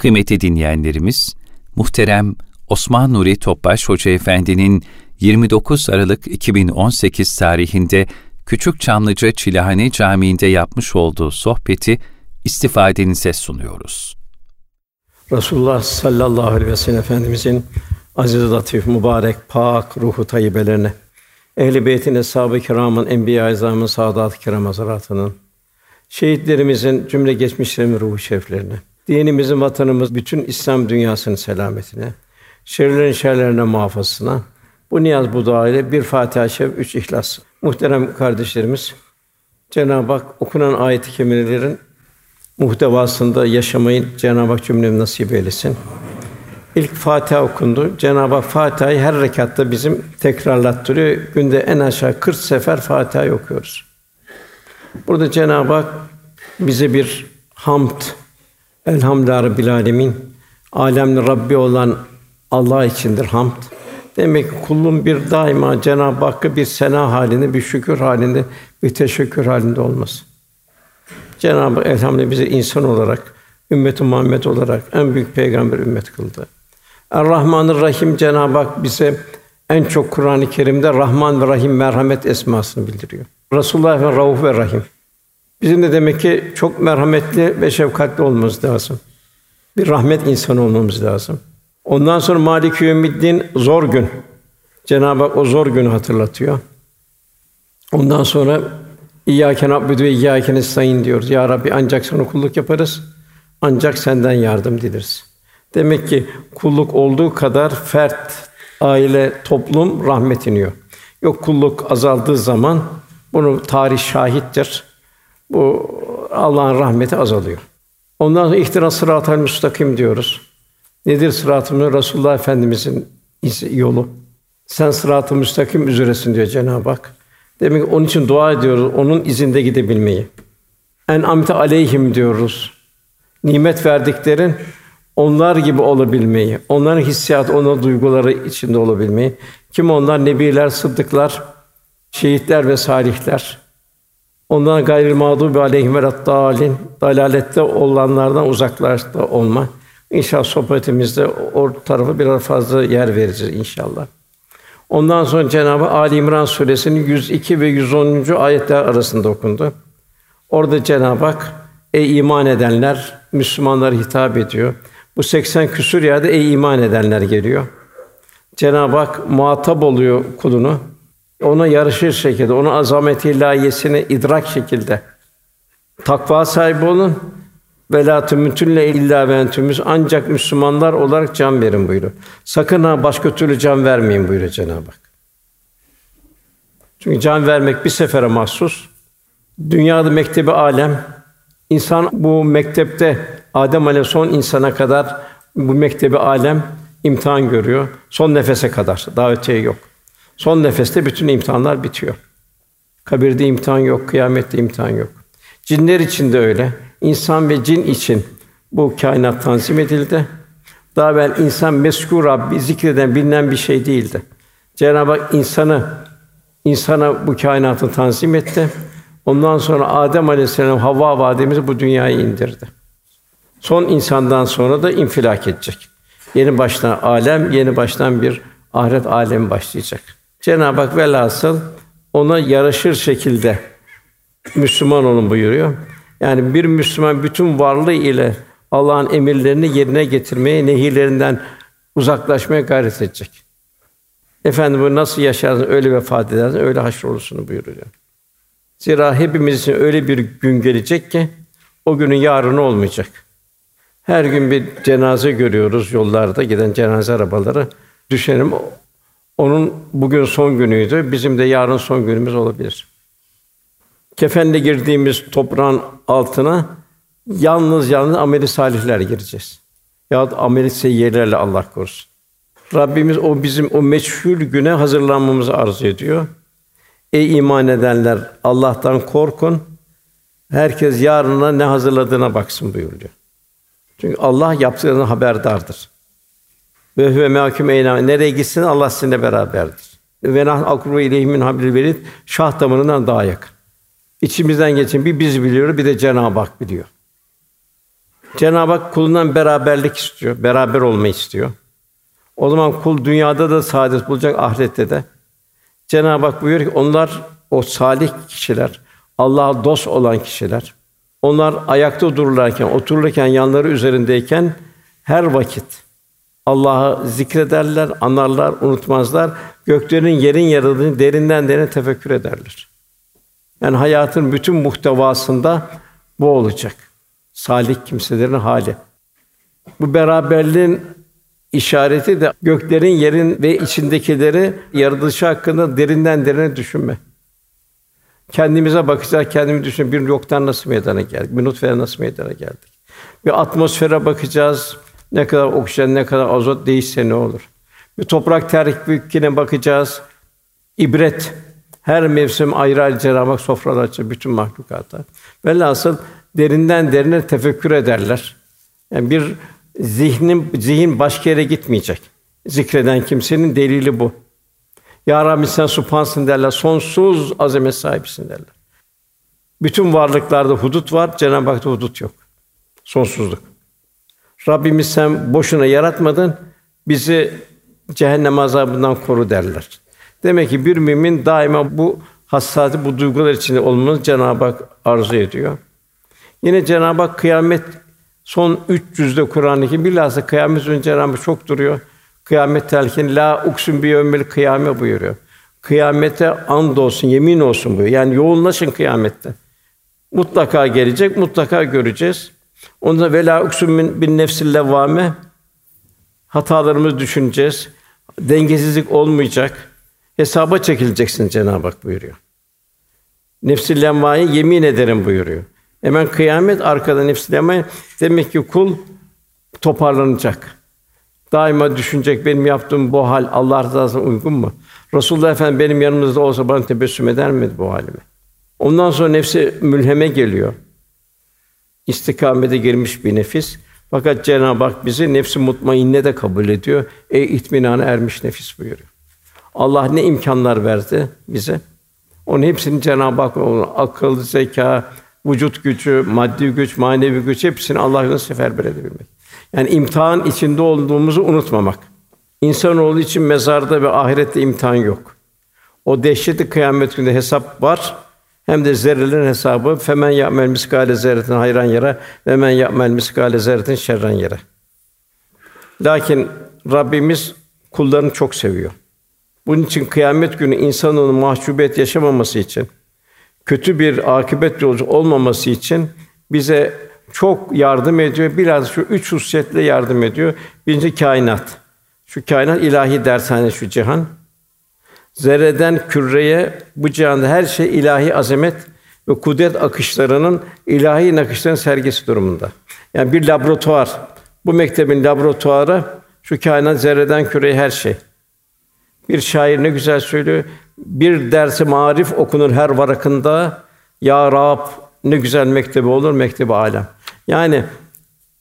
Kıymetli dinleyenlerimiz, muhterem Osman Nuri Topbaş Hoca Efendi'nin 29 Aralık 2018 tarihinde Küçük Çamlıca Çilehane Camii'nde yapmış olduğu sohbeti istifadenize sunuyoruz. Resulullah sallallahu aleyhi ve sellem Efendimizin aziz, latif, mübarek, pak ruhu tayyibelerine, ehl-i beytin, eshab-ı kiramın, enbiya-i azamın, saadat-ı kiram hazaratının, şehitlerimizin cümle geçmişlerin ruhu şeriflerine, dinimizin, vatanımız, bütün İslam dünyasının selametine, şerlerin şerlerine muhafazasına, bu niyaz bu dua ile bir Fatiha-i Şerif, üç İhlas. Muhterem kardeşlerimiz, Cenab-ı Hak okunan ayet-i kerimelerin muhtevasında yaşamayı Cenab-ı Hak cümlemize nasip eylesin. İlk Fatiha okundu. Cenab-ı Hak Fatiha'yı her rekatta bizim tekrarlattırıyor. Günde en aşağı 40 sefer Fatiha okuyoruz. Burada Cenab-ı Hak bize bir hamd, elhamdülillah Rabbil alemin, alemli Rabbi olan Allah içindir hamd. Demek ki kulun bir daima Cenab-ı Hakk'a bir sena halinde, bir şükür halinde, bir teşekkür halinde olması. Cenab-ı Hak elhamdülillah bizi insan olarak, ümmet Muhammed olarak en büyük peygamber ümmet kıldı. Er-Rahmanır Rahim Cenab-ı Hak bize en çok Kur'an-ı Kerim'de Rahman ve Rahim merhamet esmasını bildiriyor. Resulullah ve Rauf ve Rahim. Bizim de demek ki çok merhametli ve şefkatli olmamız lazım. Bir rahmet insanı olmamız lazım. Ondan sonra Malik Yevmiddin zor gün. Cenab-ı Hak o zor günü hatırlatıyor. Ondan sonra İyyâke na'budu ve iyyâke nestaîn diyoruz. Ya Rabbi ancak sana kulluk yaparız. Ancak senden yardım dileriz. Demek ki kulluk olduğu kadar fert, aile, toplum rahmet iniyor. Yok kulluk azaldığı zaman bunu tarih şahittir. Bu Allah'ın rahmeti azalıyor. Ondan sonra ihtiras sıratal müstakim diyoruz. Nedir sıratı Resulullah Efendimizin yolu. Sen sıratı müstakim üzeresin diyor Cenab-ı Hak. Demek ki onun için dua ediyoruz, onun izinde gidebilmeyi. En amte aleyhim diyoruz. Nimet verdiklerin onlar gibi olabilmeyi, onların hissiyat, onların duyguları içinde olabilmeyi. Kim onlar? Nebiler, sıddıklar, şehitler ve salihler. Ondan gayrı mağdubi aleyhim ve dalin dalalette olanlardan uzaklaşta olma. İnşallah sohbetimizde o tarafa biraz fazla yer vereceğiz inşallah. Ondan sonra Cenabı Ali İmran suresinin 102 ve 110. ayetler arasında okundu. Orada Cenab-ı Hak ey iman edenler Müslümanlara hitap ediyor. Bu 80 küsur yerde ey iman edenler geliyor. Cenab-ı Hak muhatap oluyor kulunu. Ona yarışır şekilde, onun azameti ilahiyesini idrak şekilde takva sahibi olun. Ve la tümütünle illa ve entümüz ancak Müslümanlar olarak can verin buyuruyor. Sakın ha başka türlü can vermeyin buyuruyor Cenab-ı Hak. Çünkü can vermek bir sefere mahsus. Dünyada mektebi alem insan bu mektepte Adem Aleyh son insana kadar bu mektebi alem imtihan görüyor. Son nefese kadar. Daha öteye yok. Son nefeste bütün imtihanlar bitiyor. Kabirde imtihan yok, kıyamette imtihan yok. Cinler için de öyle. İnsan ve cin için bu kainat tanzim edildi. Daha evvel insan meskur Rabbi zikreden bilinen bir şey değildi. Cenab-ı Hak insanı insana bu kainatı tanzim etti. Ondan sonra Adem Aleyhisselam Havva vademizi bu dünyaya indirdi. Son insandan sonra da infilak edecek. Yeni baştan alem, yeni baştan bir ahiret alemi başlayacak. Cenab-ı Hak velhasıl ona yaraşır şekilde Müslüman olun buyuruyor. Yani bir Müslüman bütün varlığı ile Allah'ın emirlerini yerine getirmeye, nehirlerinden uzaklaşmaya gayret edecek. Efendim bu nasıl yaşarsın, öyle vefat edersin, öyle haşr olursun buyuruyor. Zira hepimiz için öyle bir gün gelecek ki o günün yarını olmayacak. Her gün bir cenaze görüyoruz yollarda giden cenaze arabaları. Düşünelim onun bugün son günüydü. Bizim de yarın son günümüz olabilir. Kefenle girdiğimiz toprağın altına yalnız yalnız ameli salihler gireceğiz. Ya ameli seyyilerle Allah korusun. Rabbimiz o bizim o meçhul güne hazırlanmamızı arzu ediyor. Ey iman edenler Allah'tan korkun. Herkes yarına ne hazırladığına baksın buyuruyor. Çünkü Allah yaptığını haberdardır. Ve huve mahkum eyna nereye gitsin Allah sizinle beraberdir. Ve nah akru ileyhimin hablil verid şah damarından daha yakın. İçimizden geçen bir biz biliyoruz, bir de Cenab-ı Hak biliyor. Cenab-ı Hak kulundan beraberlik istiyor, beraber olmayı istiyor. O zaman kul dünyada da saadet bulacak, ahirette de. Cenab-ı Hak buyuruyor ki onlar o salih kişiler, Allah'a dost olan kişiler. Onlar ayakta dururlarken, otururken, yanları üzerindeyken her vakit Allah'ı zikrederler, anarlar, unutmazlar. Göklerin, yerin yaratıldığını derinden derine tefekkür ederler. Yani hayatın bütün muhtevasında bu olacak. Salih kimselerin hali. Bu beraberliğin işareti de göklerin, yerin ve içindekileri yaratılışı hakkında derinden derine düşünme. Kendimize bakacağız, kendimi düşün. Bir yoktan nasıl meydana geldik? Bir nutfeye nasıl meydana geldik? Bir atmosfere bakacağız. Ne kadar oksijen, ne kadar azot değişse ne olur? Bir toprak terkibine bakacağız. İbret. Her mevsim ayrı ayrı Cenab-ı Hak sofralar açıyor bütün mahlukata. Velhasıl derinden derine tefekkür ederler. Yani bir zihnin zihin başka yere gitmeyecek. Zikreden kimsenin delili bu. Ya Rabbi sen subhansın derler. Sonsuz azamet sahibisin derler. Bütün varlıklarda hudut var, Cenab-ı Hak'ta hudut yok. Sonsuzluk. Rabbimiz sen boşuna yaratmadın, bizi cehennem azabından koru derler. Demek ki bir mümin daima bu hassasiyeti, bu duygular içinde olmanı Cenab-ı Hak arzu ediyor. Yine Cenab-ı Hak kıyamet son 300'de Kur'an-ı Kerim bilhassa kıyamet önce Cenab-ı Hak çok duruyor. Kıyamet telkin la uksun bi yevmil kıyame buyuruyor. Kıyamete and olsun, yemin olsun buyuruyor. Yani yoğunlaşın kıyamette. Mutlaka gelecek, mutlaka göreceğiz. Onda vela uksun bin nefsil levvame hatalarımızı düşüneceğiz. Dengesizlik olmayacak. Hesaba çekileceksin Cenab-ı Hak buyuruyor. Nefsil lemmâye yemin ederim buyuruyor. Hemen kıyamet arkada nefsil lemmâye demek ki kul toparlanacak. Daima düşünecek benim yaptığım bu hal Allah rızasına uygun mu? Resulullah Efendimiz benim yanımızda olsa bana tebessüm eder miydi bu halime? Ondan sonra nefsi mülheme geliyor. İstikamete girmiş bir nefis. Fakat Cenab-ı Hak bizi nefsi mutmainne de kabul ediyor. Ey itminana ermiş nefis buyuruyor. Allah ne imkanlar verdi bize. Onun hepsini Cenab-ı Hak akıl, zeka, vücut gücü, maddi güç, manevi güç hepsini Allah'ın seferber edebilmek. Yani imtihan içinde olduğumuzu unutmamak. İnsanoğlu için mezarda ve ahirette imtihan yok. O dehşetli kıyamet gününde hesap var. Hem de zerrelerin hesabı femen ya'mel miskale zerretin hayran yere ve men ya'mel miskale zerretin şerran yere. Lakin Rabbimiz kullarını çok seviyor. Bunun için kıyamet günü insanın mahcubiyet yaşamaması için, kötü bir akıbet yolcu olmaması için bize çok yardım ediyor. Biraz şu üç hususiyetle yardım ediyor. Birinci kainat. Şu kainat ilahi dershane şu cihan. Zerreden küreye bu cihanda her şey ilahi azamet ve kudret akışlarının ilahi nakışların sergisi durumunda. Yani bir laboratuvar. Bu mektebin laboratuvarı şu kainat zerreden küreye her şey. Bir şair ne güzel söylüyor. Bir dersi marif okunur her varakında. Ya Rab ne güzel mektebi olur mektebi alem. Yani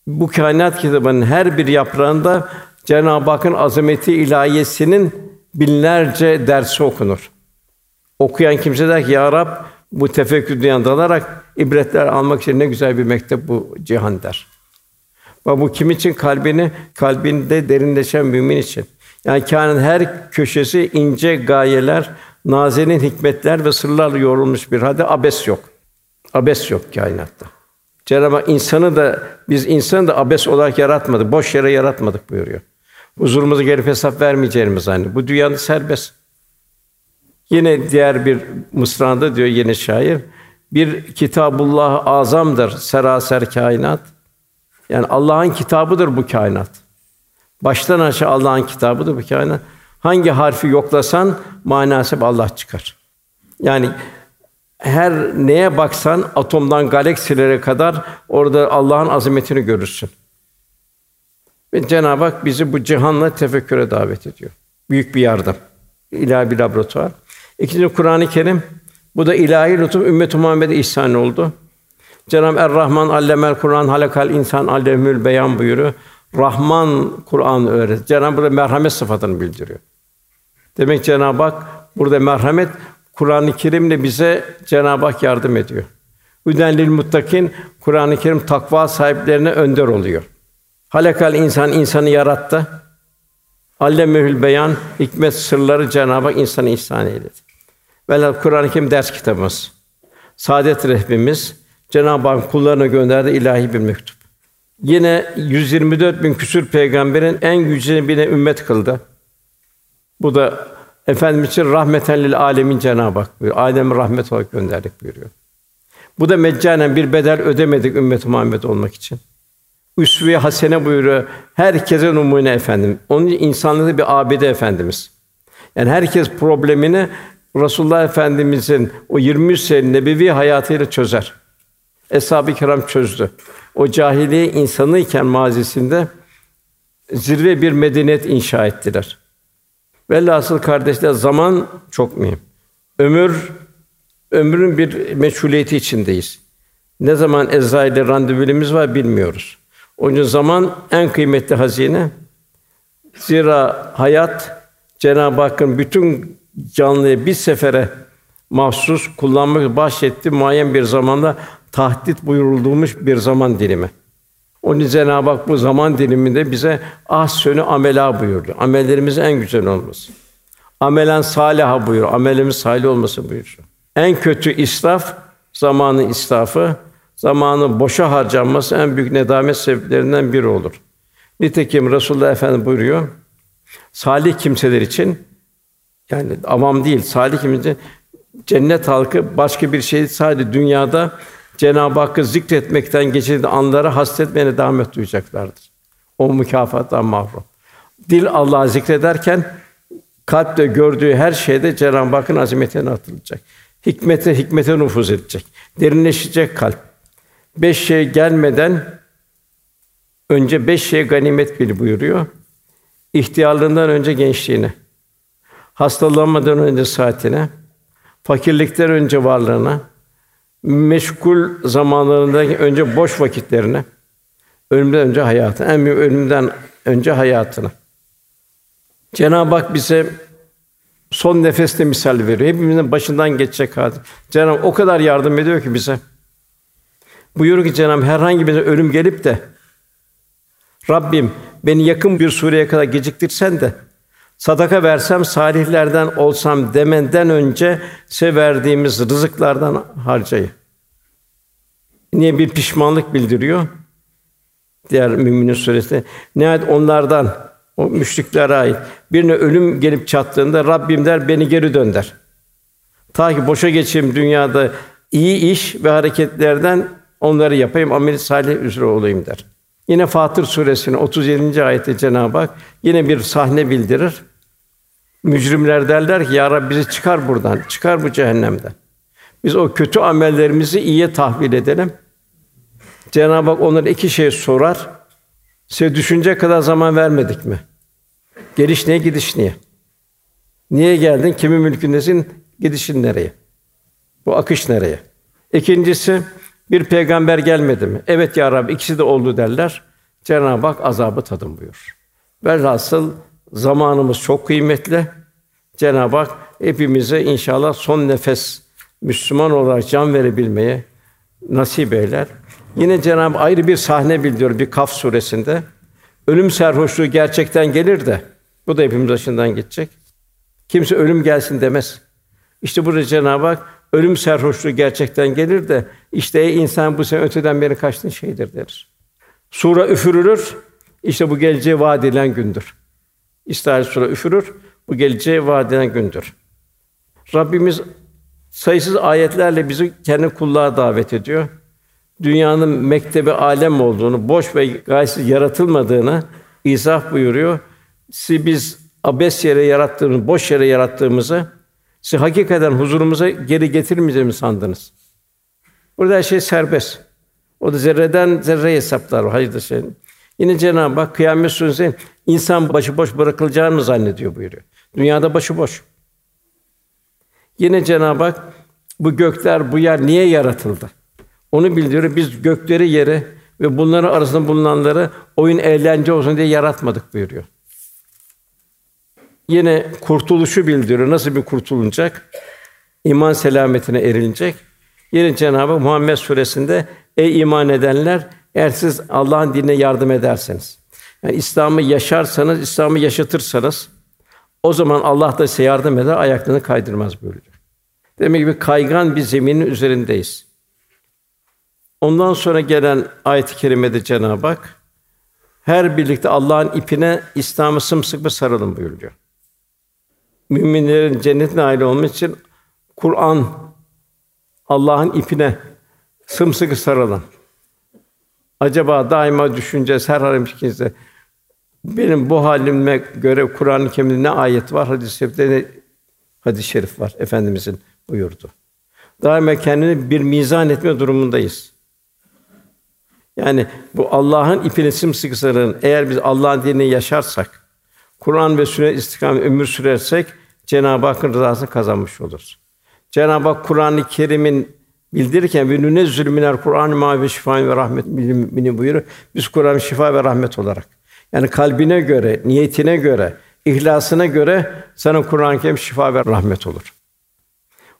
bu kainat kitabının her bir yaprağında Cenab-ı Hakk'ın azameti ilahiyesinin binlerce dersi okunur. Okuyan kimse der ki ya Rab bu tefekkür dünyadan dalarak ibretler almak için ne güzel bir mektep bu cihan der. Ve bu kim için kalbini kalbinde derinleşen mümin için. Yani kânın her köşesi ince gayeler, nazenin hikmetler ve sırlarla yorulmuş bir halde abes yok. Abes yok kainatta. Cenab-ı Hak insanı da biz insanı da abes olarak yaratmadık, boş yere yaratmadık buyuruyor. Huzurumuza gelip hesap vermeyeceğimiz hani. Bu dünyada serbest. Yine diğer bir mısranda diyor yeni şair, bir kitabullah azamdır seraser kainat. Yani Allah'ın kitabıdır bu kainat. Baştan aşağı Allah'ın kitabıdır bu kainat. Hangi harfi yoklasan manası Allah çıkar. Yani her neye baksan atomdan galaksilere kadar orada Allah'ın azametini görürsün. Ve Cenab-ı Hak bizi bu cihanla tefekküre davet ediyor. Büyük bir yardım. İlahi bir laboratuvar. İkinci Kur'an-ı Kerim. Bu da ilahi lütuf ümmet Muhammed'e ihsan oldu. Cenab-ı Er-Rahman allemel Kur'an halakal insan allemül beyan buyuruyor. Rahman Kur'an öğret. Cenab-ı Hak merhamet sıfatını bildiriyor. Demek Cenab-ı Hak burada merhamet Kur'an-ı Kerim'le bize Cenab-ı Hak yardım ediyor. Hüden lil muttakin Kur'an-ı Kerim takva sahiplerine önder oluyor. Halakal insan insanı yarattı. Allemehül beyan hikmet sırları Cenab-ı Hak insana ihsan eyledi. Velhâsıl Kur'an-ı Kerim ders kitabımız. Saadet rehbimiz Cenab-ı Hak kullarına gönderdiği ilahi bir mektup. Yine 124 bin küsur peygamberin en yüce birine ümmet kıldı. Bu da Efendimiz için rahmeten lil alemin Cenab-ı Hak buyuruyor. Alem rahmet olarak gönderdik buyuruyor. Bu da meccanen bir bedel ödemedik ümmet Muhammed olmak için. Üsve-i hasene buyuruyor. Herkese numune efendim. Onun için insanlığı bir abide efendimiz. Yani herkes problemini Resulullah Efendimizin o 23 sene nebevi hayatıyla çözer. Eshab-ı kiram çözdü. O cahiliye insanı iken mazisinde zirve bir medeniyet inşa ettiler. Velhasıl kardeşler zaman çok mühim. Ömür ömrün bir meşguliyeti içindeyiz. Ne zaman Ezrail'le randevumuz var bilmiyoruz. Onun için zaman en kıymetli hazine. Zira hayat Cenab-ı Hakk'ın bütün canlıyı bir sefere mahsus kullanmak bahşetti muayyen bir zamanda tahdit buyurulmuş bir zaman dilimi. Onun için Cenab-ı Hak bu zaman diliminde bize ahsönü amela buyurdu. Amellerimiz en güzel olması. Amelen saliha buyur. Amelimiz salih olması buyuruyor. En kötü israf zamanı israfı, zamanı boşa harcanması en büyük nedamet sebeplerinden biri olur. Nitekim Resulullah Efendimiz buyuruyor. Salih kimseler için yani avam değil, salih kimseler cennet halkı başka bir şey sadece dünyada Cenab-ı Hakk'ı zikretmekten geçirdiği anları hasretmeye devam duyacaklardır. O mükafattan mahrum. Dil Allah'ı zikrederken kalple gördüğü her şeyde Cenab-ı Hakk'ın azametine atılacak. Hikmete hikmete nüfuz edecek. Derinleşecek kalp. Beş şey gelmeden önce beş şey ganimet bil buyuruyor. İhtiyarlığından önce gençliğine, hastalanmadan önce saatine, fakirlikten önce varlığına, meşgul zamanlarında önce boş vakitlerine, ölümden önce hayatına, en büyük ölümden önce hayatına. Cenab-ı Hak bize son nefeste misal veriyor. Hepimizin başından geçecek hadis. Cenab-ı Hak o kadar yardım ediyor ki bize. Buyuruyor ki Cenab-ı herhangi bir ölüm gelip de Rabbim beni yakın bir sureye kadar geciktirsen de sadaka versem salihlerden olsam demenden önce size verdiğimiz rızıklardan harcayı. Niye bir pişmanlık bildiriyor? Diğer Müminin suresinde. Nihayet onlardan o müşriklere ait birine ölüm gelip çattığında Rabbim der beni geri dönder. Ta ki boşa geçeyim dünyada iyi iş ve hareketlerden onları yapayım amel salih üzere olayım der. Yine Fatır suresinin 37. ayette Cenab-ı Hak yine bir sahne bildirir. Mücrimler derler ki ya Rabbi bizi çıkar buradan, çıkar bu cehennemden. Biz o kötü amellerimizi iyiye tahvil edelim. Cenab-ı Hak onlara iki şey sorar. Size düşünce kadar zaman vermedik mi? Geliş ne, gidiş niye? Niye geldin? Kimin mülkündesin? Gidişin nereye? Bu akış nereye? İkincisi bir peygamber gelmedi mi? Evet ya Rabbi ikisi de oldu derler. Cenab-ı Hak azabı tadın buyur. Velhasıl zamanımız çok kıymetli. Cenab-ı Hak hepimize inşallah son nefes Müslüman olarak can verebilmeye nasip eyler. Yine Cenab-ı ayrı bir sahne bildiriyor bir Kaf suresinde. Ölüm serhoşluğu gerçekten gelir de bu da hepimiz başından geçecek. Kimse ölüm gelsin demez. İşte burada Cenab-ı Hak ölüm serhoşluğu gerçekten gelir de işte insan bu sen öteden beri kaçtığın şeydir der. Sura üfürülür. İşte bu geleceği vaad edilen gündür. İsrail sura üfürür. Bu geleceği vaad edilen gündür. Rabbimiz sayısız ayetlerle bizi kendi kulluğa davet ediyor. Dünyanın mektebi alem olduğunu, boş ve gayesiz yaratılmadığını izah buyuruyor. Sizi biz abes yere yarattığımız, boş yere yarattığımızı siz hakikaten huzurumuza geri getirmeyeceğimi sandınız. Burada her şey serbest. O da zerreden zerre hesaplar hayırdır şey. Yine Cenab-ı Hak kıyamet suresinde insan başıboş bırakılacağını zannediyor buyuruyor. Dünyada başıboş. Yine Cenab-ı Hak bu gökler, bu yer niye yaratıldı? Onu bildiriyor. Biz gökleri, yere ve bunların arasında bulunanları oyun eğlence olsun diye yaratmadık buyuruyor. Yine kurtuluşu bildiriyor. Nasıl bir kurtulunacak? İman selametine erilecek. Yine Cenab-ı Muhammed suresinde ey iman edenler eğer siz Allah'ın dinine yardım ederseniz yani İslam'ı yaşarsanız, İslam'ı yaşatırsanız o zaman Allah da size yardım eder, ayaklarını kaydırmaz buyuruyor. Demek ki kaygan bir zeminin üzerindeyiz. Ondan sonra gelen ayet-i kerimede Cenab-ı Hak her birlikte Allah'ın ipine İslam'ı sımsıkı sarılın buyuruyor. Müminlerin cennetine aile olmak için Kur'an Allah'ın ipine sımsıkı sarılın. Acaba daima düşüneceğiz her harekimizde benim bu halime göre Kur'an-ı Kerim'de ne ayet var, hadis-i şerifte ne hadis-i şerif var efendimizin buyurdu. Daima kendini bir mizan etme durumundayız. Yani bu Allah'ın ipine sımsıkı sarılın. Eğer biz Allah'ın dinini yaşarsak, Kur'an ve sünnet istikamet ömür sürersek Cenab-ı Hakk'ın rızasını kazanmış oluruz. Cenab-ı Hak Kur'an-ı Kerim'in bildirirken ve nüne zulminer Kur'an-ı mavi şifa ve rahmet mini buyuruyor. Biz Kur'an şifa ve rahmet olarak. Yani kalbine göre, niyetine göre, ihlasına göre sana Kur'an-ı Kerim şifa ve rahmet olur.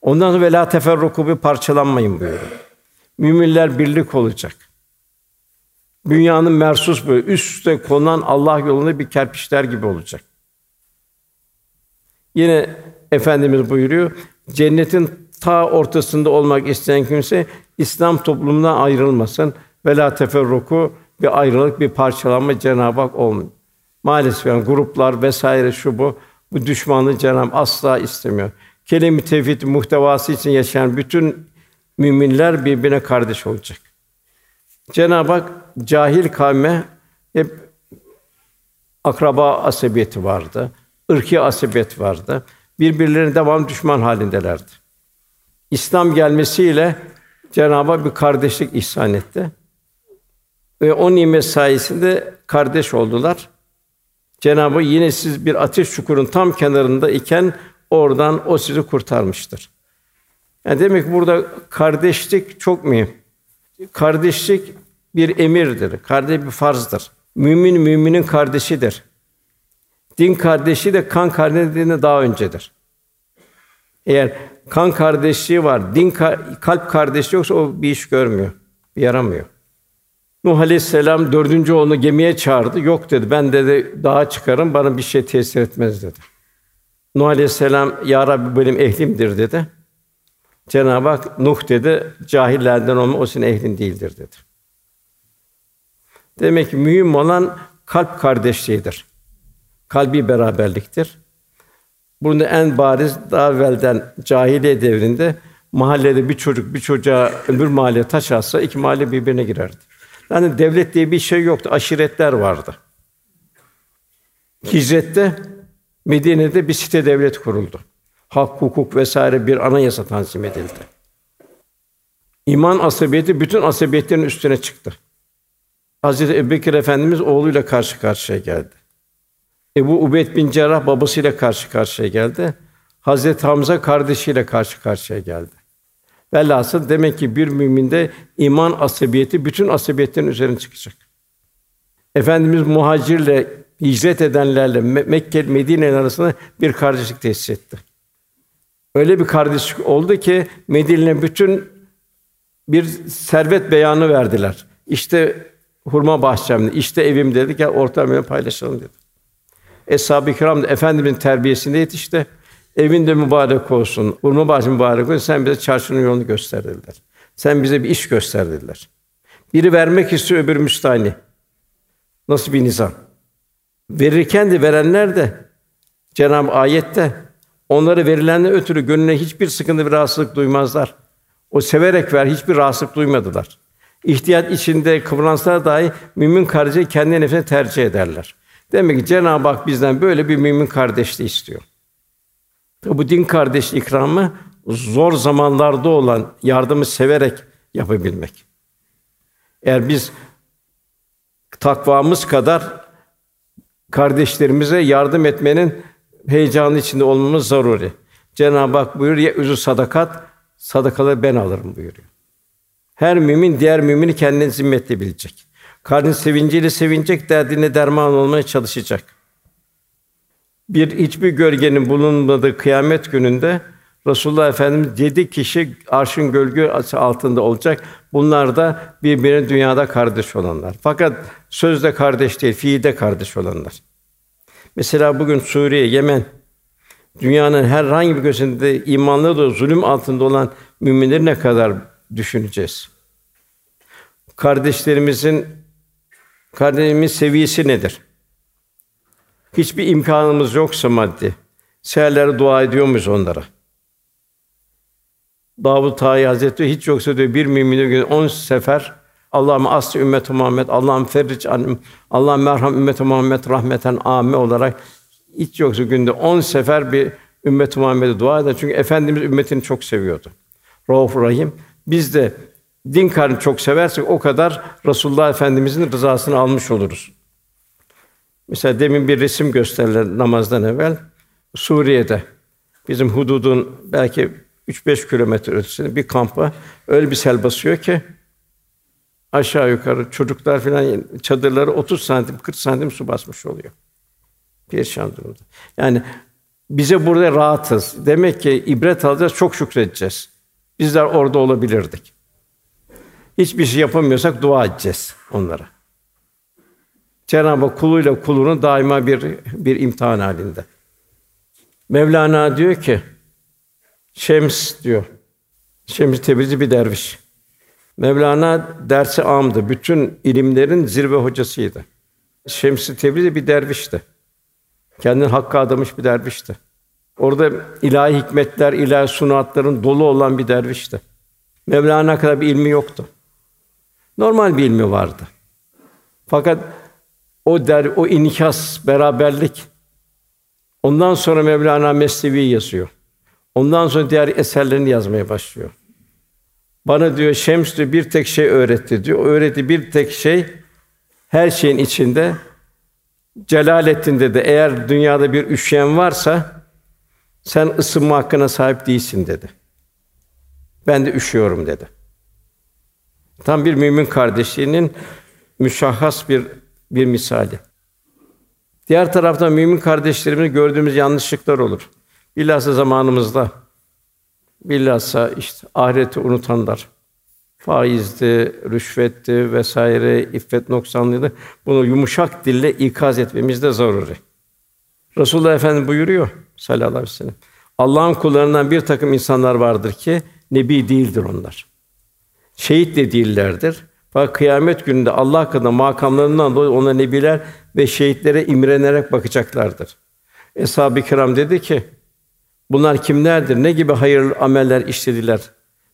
Ondan sonra vela teferruku bir parçalanmayın buyuruyor. Müminler birlik olacak. Dünyanın mersus böyle üst üste konulan Allah yolunda bir kerpiçler gibi olacak. Yine efendimiz buyuruyor. Cennetin ta ortasında olmak isteyen kimse İslam toplumundan ayrılmasın. Vela teferruku bir ayrılık, bir parçalanma Cenab-ı Hak olmuyor. Maalesef yani gruplar vesaire şu bu bu düşmanlığı Cenab-ı asla istemiyor. Kelime-i tevhid muhtevası için yaşayan bütün müminler birbirine kardeş olacak. Cenab-ı Hak cahil kavme hep akraba asabiyeti vardı, ırki asabiyet vardı. Birbirlerine devam düşman halindelerdi. İslam gelmesiyle Cenab-ı bir kardeşlik ihsan etti. Ve o nimet sayesinde kardeş oldular. Cenab-ı yine siz bir ateş çukurun tam kenarında iken oradan o sizi kurtarmıştır. Yani demek burada kardeşlik çok mühim. Kardeşlik bir emirdir. Kardeş bir farzdır. Mümin müminin kardeşidir. Din kardeşi de kan kardeşliğine daha öncedir. Eğer kan kardeşliği var, din kalp kardeşliği yoksa o bir iş görmüyor, bir yaramıyor. Nuh Aleyhisselam dördüncü oğlunu gemiye çağırdı. Yok dedi. Ben dedi dağa çıkarım. Bana bir şey tesir etmez dedi. Nuh Aleyhisselam ya Rabbi benim ehlimdir dedi. Cenab-ı Hak Nuh dedi cahillerden olma o senin ehlin değildir dedi. Demek ki mühim olan kalp kardeşliğidir. Kalbi beraberliktir. Bunu en bariz daha evvelden cahiliye devrinde mahallede bir çocuk bir çocuğa öbür mahalle taş atsa iki mahalle birbirine girerdi. Yani devlet diye bir şey yoktu. Aşiretler vardı. Hicrette Medine'de bir site devlet kuruldu. Hak, hukuk vesaire bir anayasa tanzim edildi. İman asabiyeti bütün asabiyetlerin üstüne çıktı. Hazreti Ebubekir Efendimiz oğluyla karşı karşıya geldi. Ebu Ubeyd bin Cerrah babasıyla karşı karşıya geldi. Hazreti Hamza kardeşiyle karşı karşıya geldi. Velhasıl demek ki bir müminde iman asabiyeti bütün asabiyetlerin üzerine çıkacak. Efendimiz muhacirle hicret edenlerle Mekke Medine arasında bir kardeşlik tesis etti. Öyle bir kardeşlik oldu ki Medine bütün bir servet beyanı verdiler. İşte hurma bahçemde, işte evim dedi ki ortamını paylaşalım dedi. Eshab-ı Kiram da efendimizin terbiyesinde yetişti. Evinde mübarek olsun, hurma bahçe mübarek olsun. Sen bize çarşının yolunu göster dediler. Sen bize bir iş göster dediler. Biri vermek istiyor, öbürü müstahni. Nasıl bir nizam? Verirken de verenler de Cenab-ı ayette onları verilenden ötürü gönlüne hiçbir sıkıntı ve rahatsızlık duymazlar. O severek ver, hiçbir rahatsızlık duymadılar. İhtiyat içinde kıvransalar dahi mümin kardeşi kendi nefsine tercih ederler. Demek ki Cenab-ı Hak bizden böyle bir mümin kardeşliği istiyor. Bu din kardeş ikramı zor zamanlarda olan yardımı severek yapabilmek. Eğer biz takvamız kadar kardeşlerimize yardım etmenin heyecanı içinde olmamız zaruri. Cenab-ı Hak buyuruyor ya üzü sadakat sadakaları ben alırım buyuruyor. Her mümin diğer mümini kendine zimmetli bilecek. Kardeş sevinciyle sevinecek, derdine derman olmaya çalışacak. Bir hiçbir gölgenin bulunmadığı kıyamet gününde Resulullah Efendimiz yedi kişi arşın gölgü altında olacak. Bunlar da birbirine dünyada kardeş olanlar. Fakat sözde kardeş değil, fiilde kardeş olanlar. Mesela bugün Suriye, Yemen, dünyanın herhangi bir köşesinde imanlı da zulüm altında olan müminleri ne kadar düşüneceğiz? Kardeşlerimizin kardeşimiz seviyesi nedir? Hiçbir imkanımız yoksa maddi, seherlere dua ediyor muyuz onlara? Davud Tayi Hazretleri hiç yoksa diyor bir mümine gün on sefer Allah'ım asli ümmet Muhammed, Allah'ım ferric an, Allah'ım merham ümmet Muhammed rahmeten âme olarak hiç yoksa günde on sefer bir ümmet Muhammed'e dua eder. Çünkü efendimiz ümmetini çok seviyordu. Rauf Rahim. Biz de din karını çok seversek o kadar Resulullah Efendimizin rızasını almış oluruz. Mesela demin bir resim gösterdiler namazdan evvel. Suriye'de bizim hududun belki 3-5 kilometre ötesinde bir kampa öyle bir sel basıyor ki aşağı yukarı çocuklar filan çadırları 30 santim 40 santim su basmış oluyor. Perişan durumda. Yani bize burada rahatız. Demek ki ibret alacağız, çok şükredeceğiz. Bizler orada olabilirdik. Hiçbir şey yapamıyorsak dua edeceğiz onlara. Cenab-ı Hak kuluyla kulunun daima bir bir imtihan halinde. Mevlana diyor ki Şems diyor. Şems Tebrizi bir derviş. Mevlana dersi amdı. Bütün ilimlerin zirve hocasıydı. Şems Tebrizi bir dervişti. Kendini hakka adamış bir dervişti. Orada ilahi hikmetler, ilahi sunatların dolu olan bir dervişti. Mevlana kadar bir ilmi yoktu. Normal bir ilmi vardı. Fakat o der, o inikas, beraberlik. Ondan sonra Mevlana Mesnevi yazıyor. Ondan sonra diğer eserlerini yazmaya başlıyor. Bana diyor Şems diyor, bir tek şey öğretti diyor. O öğretti bir tek şey her şeyin içinde Celaleddin dedi. Eğer dünyada bir üşüyen varsa sen ısınma hakkına sahip değilsin dedi. Ben de üşüyorum dedi. Tam bir mümin kardeşliğinin müşahhas bir bir misali. Diğer taraftan mümin kardeşlerimiz gördüğümüz yanlışlıklar olur. Bilhassa zamanımızda bilhassa işte ahireti unutanlar, faizdi, rüşvetti vesaire, iffet noksanlığıydı. Bunu yumuşak dille ikaz etmemiz de zaruri. Resulullah Efendimiz buyuruyor sallallahu aleyhi ve sellem. Allah'ın kullarından bir takım insanlar vardır ki nebi değildir onlar. Şehit de değillerdir. Fakat kıyamet gününde Allah hakkında makamlarından dolayı ona nebiler ve şehitlere imrenerek bakacaklardır. Eshab-ı Kiram dedi ki: Bunlar kimlerdir? Ne gibi hayırlı ameller işlediler?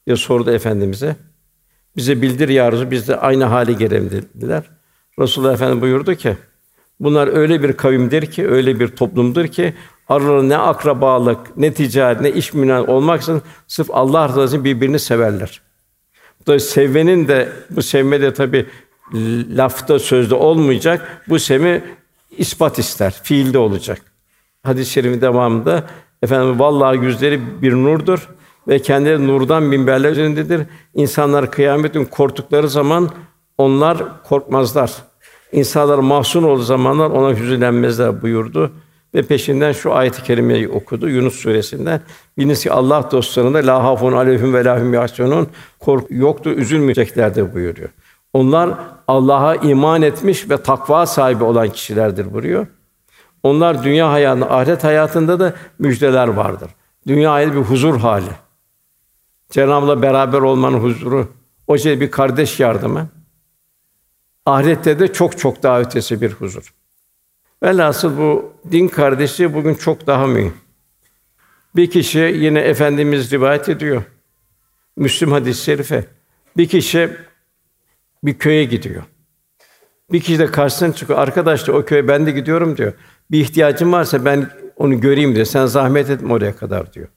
diye sordu efendimize. Bize bildir ya biz de aynı hale gelelim dediler. Resulullah Efendimiz buyurdu ki: Bunlar öyle bir kavimdir ki, öyle bir toplumdur ki aralarında ne akrabalık, ne ticaret, ne iş münasebeti olmaksızın sırf Allah rızası için birbirini severler. Da sevmenin de bu sevme de tabi lafta sözde olmayacak. Bu sevme ispat ister, fiilde olacak. Hadis-i şerifin devamında efendim vallahi yüzleri bir nurdur ve kendileri nurdan minberler üzerindedir. İnsanlar kıyametin korktukları zaman onlar korkmazlar. İnsanlar mahzun olduğu zamanlar ona hüzünlenmezler buyurdu ve peşinden şu ayet-i kerimeyi okudu Yunus suresinden. Biliniz ki Allah dostlarında la hafun aleyhim ve lahum yahsunun korku yoktur, üzülmeyeceklerdir buyuruyor. Onlar Allah'a iman etmiş ve takva sahibi olan kişilerdir buyuruyor. Onlar dünya hayatında, ahiret hayatında da müjdeler vardır. Dünya hayatı bir huzur hali. Cenab-ı beraber olmanın huzuru, o şey bir kardeş yardımı. Ahirette de çok çok daha ötesi bir huzur. Velhasıl bu din kardeşliği bugün çok daha mühim. Bir kişi yine efendimiz rivayet ediyor. Müslüm hadis-i şerife. Bir kişi bir köye gidiyor. Bir kişi de karşısına çıkıyor. Arkadaş o köye ben de gidiyorum diyor. Bir ihtiyacım varsa ben onu göreyim diyor. Sen zahmet etme oraya kadar diyor.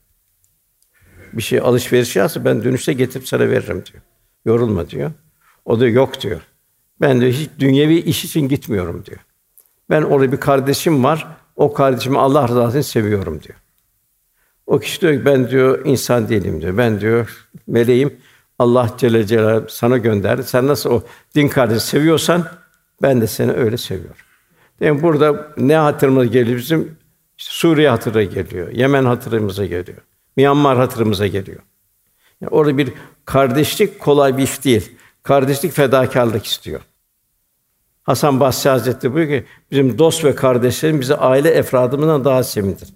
Bir şey alışveriş yapsa ben dönüşte getirip sana veririm diyor. Yorulma diyor. O da yok diyor. Ben de hiç dünyevi iş için gitmiyorum diyor. Ben orada bir kardeşim var. O kardeşimi Allah rızası için seviyorum diyor. O kişi diyor ki ben diyor insan değilim diyor. Ben diyor meleğim. Allah Celle Celaluhu sana gönderdi. Sen nasıl o din kardeşi seviyorsan ben de seni öyle seviyorum. Yani burada ne hatırımız geliyor bizim? İşte Suriye hatırı geliyor. Yemen hatırımıza geliyor. Myanmar hatırımıza geliyor. Yani orada bir kardeşlik kolay bir iş değil. Kardeşlik fedakarlık istiyor. Hasan Basri Hazretleri buyuruyor ki bizim dost ve kardeşlerim bizi aile efradımızdan daha sevindir.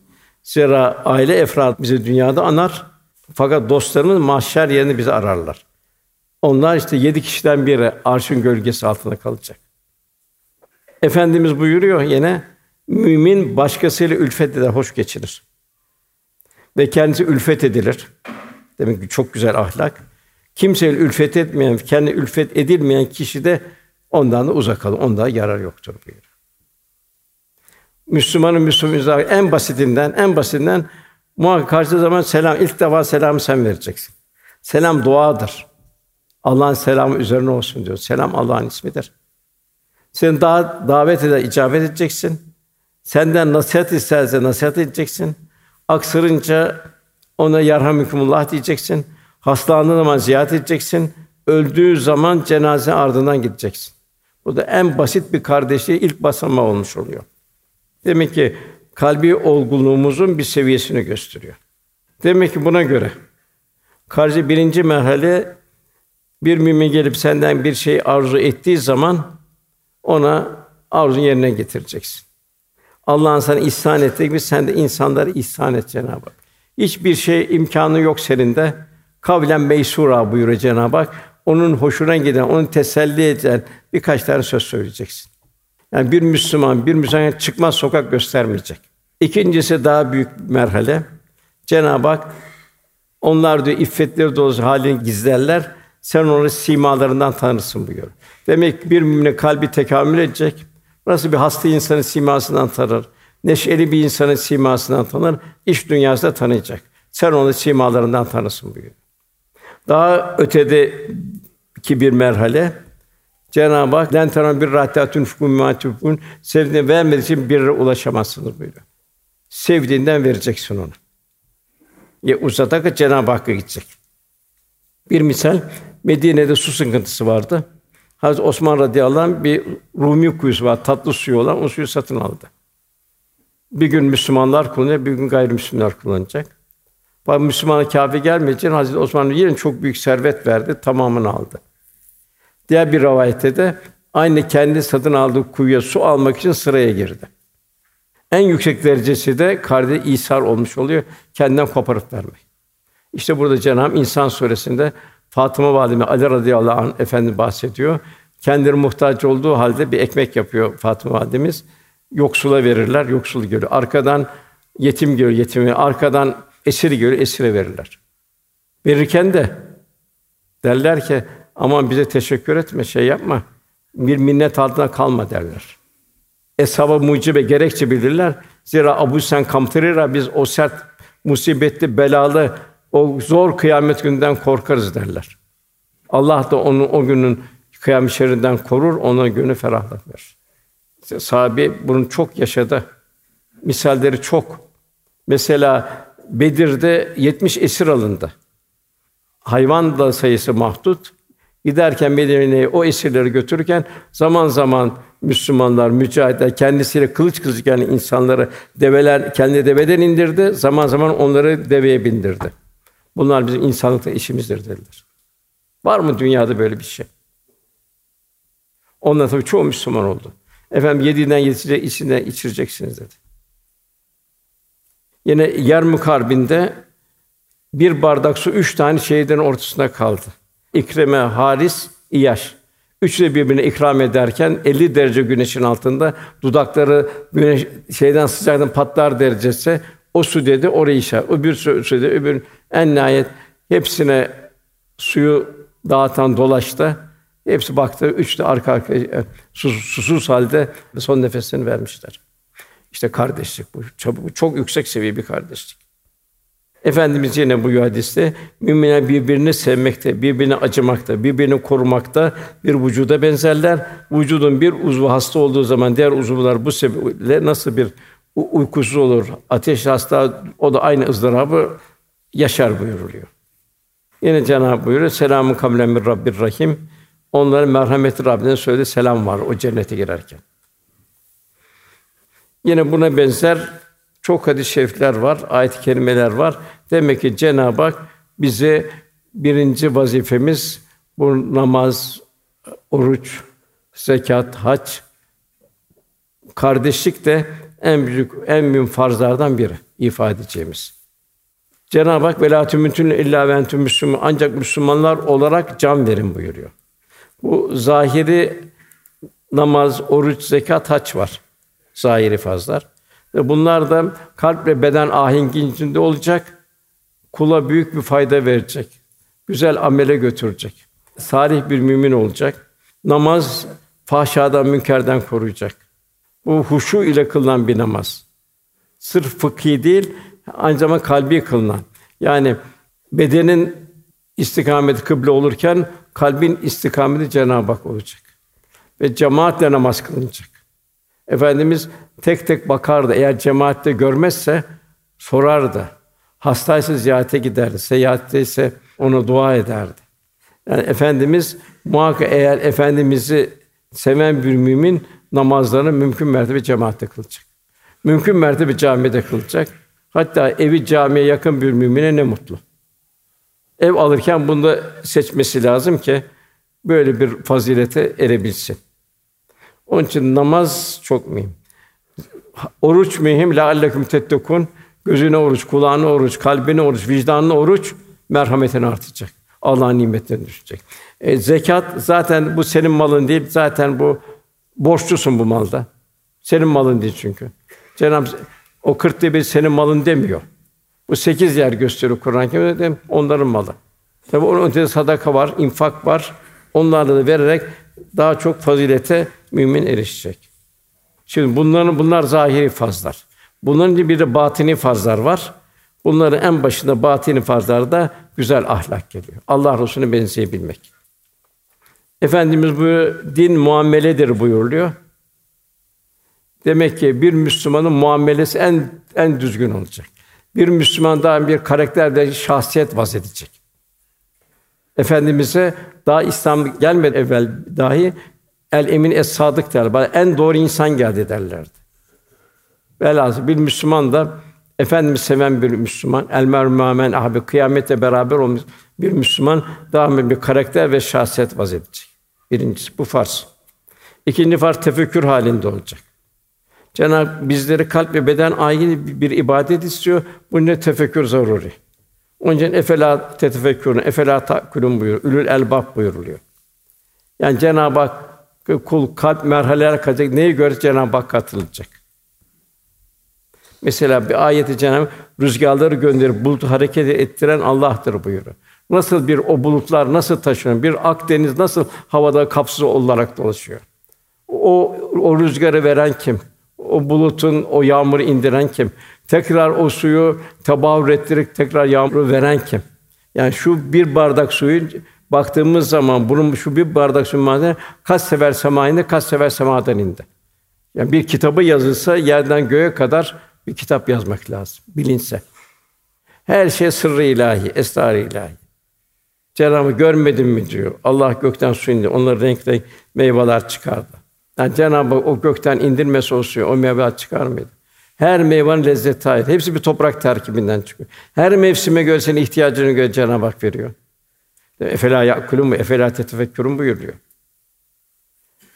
Zira aile efrad bizi dünyada anar fakat dostlarımız mahşer yerini bizi ararlar. Onlar işte yedi kişiden biri arşın gölgesi altında kalacak. Efendimiz buyuruyor yine mümin başkasıyla ülfet eder, hoş geçirir. Ve kendisi ülfet edilir. Demek ki çok güzel ahlak. Kimseyle ülfet etmeyen, kendi ülfet edilmeyen kişi de ondan da uzak kalır. Onda yarar yoktur buyuruyor. Müslümanın Müslümanın en basitinden en basitinden muhakkak karşı zaman selam ilk defa selamı sen vereceksin. Selam duadır. Allah'ın selamı üzerine olsun diyor. Selam Allah'ın ismidir. Sen daha davet eder, icabet edeceksin. Senden nasihat isterse nasihat edeceksin. Aksırınca ona yarhamükumullah diyeceksin. Hastalandığı zaman ziyaret edeceksin. Öldüğü zaman cenaze ardından gideceksin. Bu da en basit bir kardeşliğe ilk basamağı olmuş oluyor. Demek ki kalbi olgunluğumuzun bir seviyesini gösteriyor. Demek ki buna göre karşı birinci merhale bir mümin gelip senden bir şey arzu ettiği zaman ona arzu yerine getireceksin. Allah'ın sana ihsan ettiği gibi sen de insanlara ihsan et Cenab-ı Hak. Hiçbir şey imkanı yok senin de. Kavlen meysura buyuruyor Cenab-ı Hak. Onun hoşuna giden, onu teselli eden birkaç tane söz söyleyeceksin. Yani bir Müslüman, bir Müslüman çıkmaz sokak göstermeyecek. İkincisi daha büyük merhale. Cenab-ı Hak onlar diyor iffetleri dolusu halini gizlerler. Sen onu simalarından tanırsın buyuruyor. Demek ki bir müminin kalbi tekamül edecek. Nasıl bir hasta insanın simasından tanır. Neşeli bir insanın simasından tanır. İş dünyasında tanıyacak. Sen onu simalarından tanırsın buyuruyor. Daha ötede ki bir merhale Cenab-ı Hak "Len bir rahtatun fukum sevdiğini vermediği için bir ulaşamazsınız buyuruyor. Sevdiğinden vereceksin onu. Ya uzatarak Cenab-ı Hakk'a gidecek. Bir misal Medine'de su sıkıntısı vardı. Hazreti Osman radıyallahu anh bir Rumi kuyusu var, tatlı suyu olan o suyu satın aldı. Bir gün Müslümanlar kullanacak, bir gün gayrimüslimler kullanacak. Fakat Müslümana kâfi için Hazreti Osman yerine çok büyük servet verdi, tamamını aldı. Diğer bir rivayette de aynı kendi satın aldığı kuyuya su almak için sıraya girdi. En yüksek derecesi de kardeş İsar olmuş oluyor, kendinden koparıp vermek. İşte burada Cenab-ı İnsan suresinde Fatıma validemiz Ali radıyallahu anh efendi bahsediyor. Kendileri muhtaç olduğu halde bir ekmek yapıyor Fatıma validemiz. Yoksula verirler, yoksul görüyor. Arkadan yetim görüyor, yetimi. Arkadan esir görüyor, esire verirler. Verirken de derler ki aman bize teşekkür etme, şey yapma. Bir minnet altına kalma derler. Eshaba mucibe gerekçe bilirler. Zira Abu Sen Kamtırira biz o sert musibetli, belalı o zor kıyamet günden korkarız derler. Allah da onu o günün kıyamet şerrinden korur, ona günü ferahlık verir. İşte sahabe bunun çok yaşadı. Misalleri çok. Mesela Bedir'de 70 esir alındı. Hayvan da sayısı mahdut. Giderken Medine'ye o esirleri götürürken zaman zaman Müslümanlar, mücahitler kendisiyle kılıç kızıken insanları develer kendi deveden indirdi. Zaman zaman onları deveye bindirdi. Bunlar bizim insanlıkta işimizdir dediler. Var mı dünyada böyle bir şey? Ondan tabii çoğu Müslüman oldu. Efendim yediğinden yetecek, içinden içireceksiniz dedi. Yine Yarmuk Harbi'nde bir bardak su üç tane şehidin ortasında kaldı. İkreme, Haris, İyaş. Üçü birbirine ikram ederken 50 derece güneşin altında dudakları güneş şeyden sıcaktan patlar derecesi o su dedi orayı işaret. O bir su, su dedi öbür en nihayet hepsine suyu dağıtan dolaştı. Hepsi baktı, üç de arka arkaya e, sus, susuz halde son nefesini vermişler. İşte kardeşlik bu. Çok, çok yüksek seviye bir kardeşlik. Efendimiz yine bu hadiste müminler birbirini sevmekte, birbirine acımakta, birbirini korumakta bir vücuda benzerler. Vücudun bir uzvu hasta olduğu zaman diğer uzuvlar bu sebeple nasıl bir uykusuz olur, ateş hasta o da aynı ızdırabı yaşar buyuruluyor. Yine Cenab-ı buyuruyor, selamun kavlen min Rabbir Rahim. Onların merhameti Rabbinden söyledi selam var o cennete girerken. Yine buna benzer Çok hadis-i şerifler var, ayet-i kerimeler var. Demek ki Cenab-ı Hak bize birinci vazifemiz bu namaz, oruç, zekat, hac, kardeşlik de en büyük, en mühim farzlardan biri ifade edeceğimiz. Cenab-ı Hak velâ tümütün illa ve entüm müslümun ancak Müslümanlar olarak can verin buyuruyor. Bu zahiri namaz, oruç, zekat, hac var. Zahiri fazlar. Bunlar da kalp ve beden ahenkinin içinde olacak. Kula büyük bir fayda verecek. Güzel amele götürecek. Salih bir mümin olacak. Namaz fahşadan, münkerden koruyacak. Bu huşu ile kılınan bir namaz. Sırf fıkhi değil, aynı zamanda kalbi kılınan. Yani bedenin istikameti kıble olurken kalbin istikameti Cenab-ı Hak olacak. Ve cemaatle namaz kılınacak. Efendimiz tek tek bakardı. Eğer cemaatte görmezse sorardı. Hastaysa ziyarete giderdi. Seyahatte ise ona dua ederdi. Yani efendimiz muhakkak eğer efendimizi seven bir mümin namazlarını mümkün mertebe cemaatte kılacak. Mümkün mertebe camide kılacak. Hatta evi camiye yakın bir mümine ne mutlu. Ev alırken bunu da seçmesi lazım ki böyle bir fazilete erebilsin. Onun için namaz çok mühim. Oruç mühim. Leallekum tettekun. Gözüne oruç, kulağına oruç, kalbine oruç, vicdanına oruç merhametin artacak. Allah'ın nimetlerini düşecek. E, zekat zaten bu senin malın değil. Zaten bu borçlusun bu malda. Senin malın değil çünkü. Cenab-ı o kırkta bir senin malın demiyor. Bu sekiz yer gösteriyor Kur'an-ı Kerim'de onların malı. Tabi onun ötesinde sadaka var, infak var. Onlarla da vererek daha çok fazilete mümin erişecek. Şimdi bunların bunlar zahiri fazlar. Bunların bir de batini fazlar var. Bunların en başında batini fazlarda güzel ahlak geliyor. Allah Resulüne benzeyebilmek. Efendimiz bu din muameledir buyuruyor. Demek ki bir Müslümanın muamelesi en en düzgün olacak. Bir Müslüman daha bir karakter şahsiyet vaz edecek. Efendimize daha İslam gelmedi evvel dahi el emin es sadık derler. En doğru insan geldi derlerdi. Velhâsıl bir Müslüman da Efendimiz seven bir Müslüman, el mermâmen abi kıyamete beraber olmuş bir Müslüman daha bir karakter ve şahsiyet vaz edecek. Birincisi bu farz. İkinci farz tefekkür halinde olacak. Cenab bizleri kalp ve beden ayrı bir ibadet istiyor. Bu ne tefekkür zaruri. Onun için efela tetefekkürün, efela takulun buyuruyor. Ülül elbab buyuruluyor. Yani Cenab-ı Hak kul kalp merhaleler kalacak. Neyi görse Cenab-ı Hak katılacak. Mesela bir ayeti Cenab-ı rüzgarları gönderip bulut hareket ettiren Allah'tır buyuruyor. Nasıl bir o bulutlar nasıl taşınıyor? Bir Akdeniz nasıl havada kapsız olarak dolaşıyor? O o rüzgarı veren kim? O bulutun o yağmuru indiren kim? Tekrar o suyu tabavür ettirip tekrar yağmuru veren kim? Yani şu bir bardak suyu baktığımız zaman bunun şu bir bardak suyu madeni kaç sefer sema indi, kaç sefer semadan indi. Yani bir kitabı yazılsa yerden göğe kadar bir kitap yazmak lazım, bilinse. Her şey sırrı ilahi, esrar ilahi. Cenabı görmedin mi diyor. Allah gökten su indi. Onlar renkli meyveler çıkardı. Yani Cenab-ı o gökten indirmesi o suyu, o meyveler çıkar mıydı? Her meyvenin lezzeti ayrı. Hepsi bir toprak terkibinden çıkıyor. Her mevsime göre senin ihtiyacını göre Cenab-ı Hak veriyor. Efela yakulun mu? Efela tetefekkürün buyuruyor.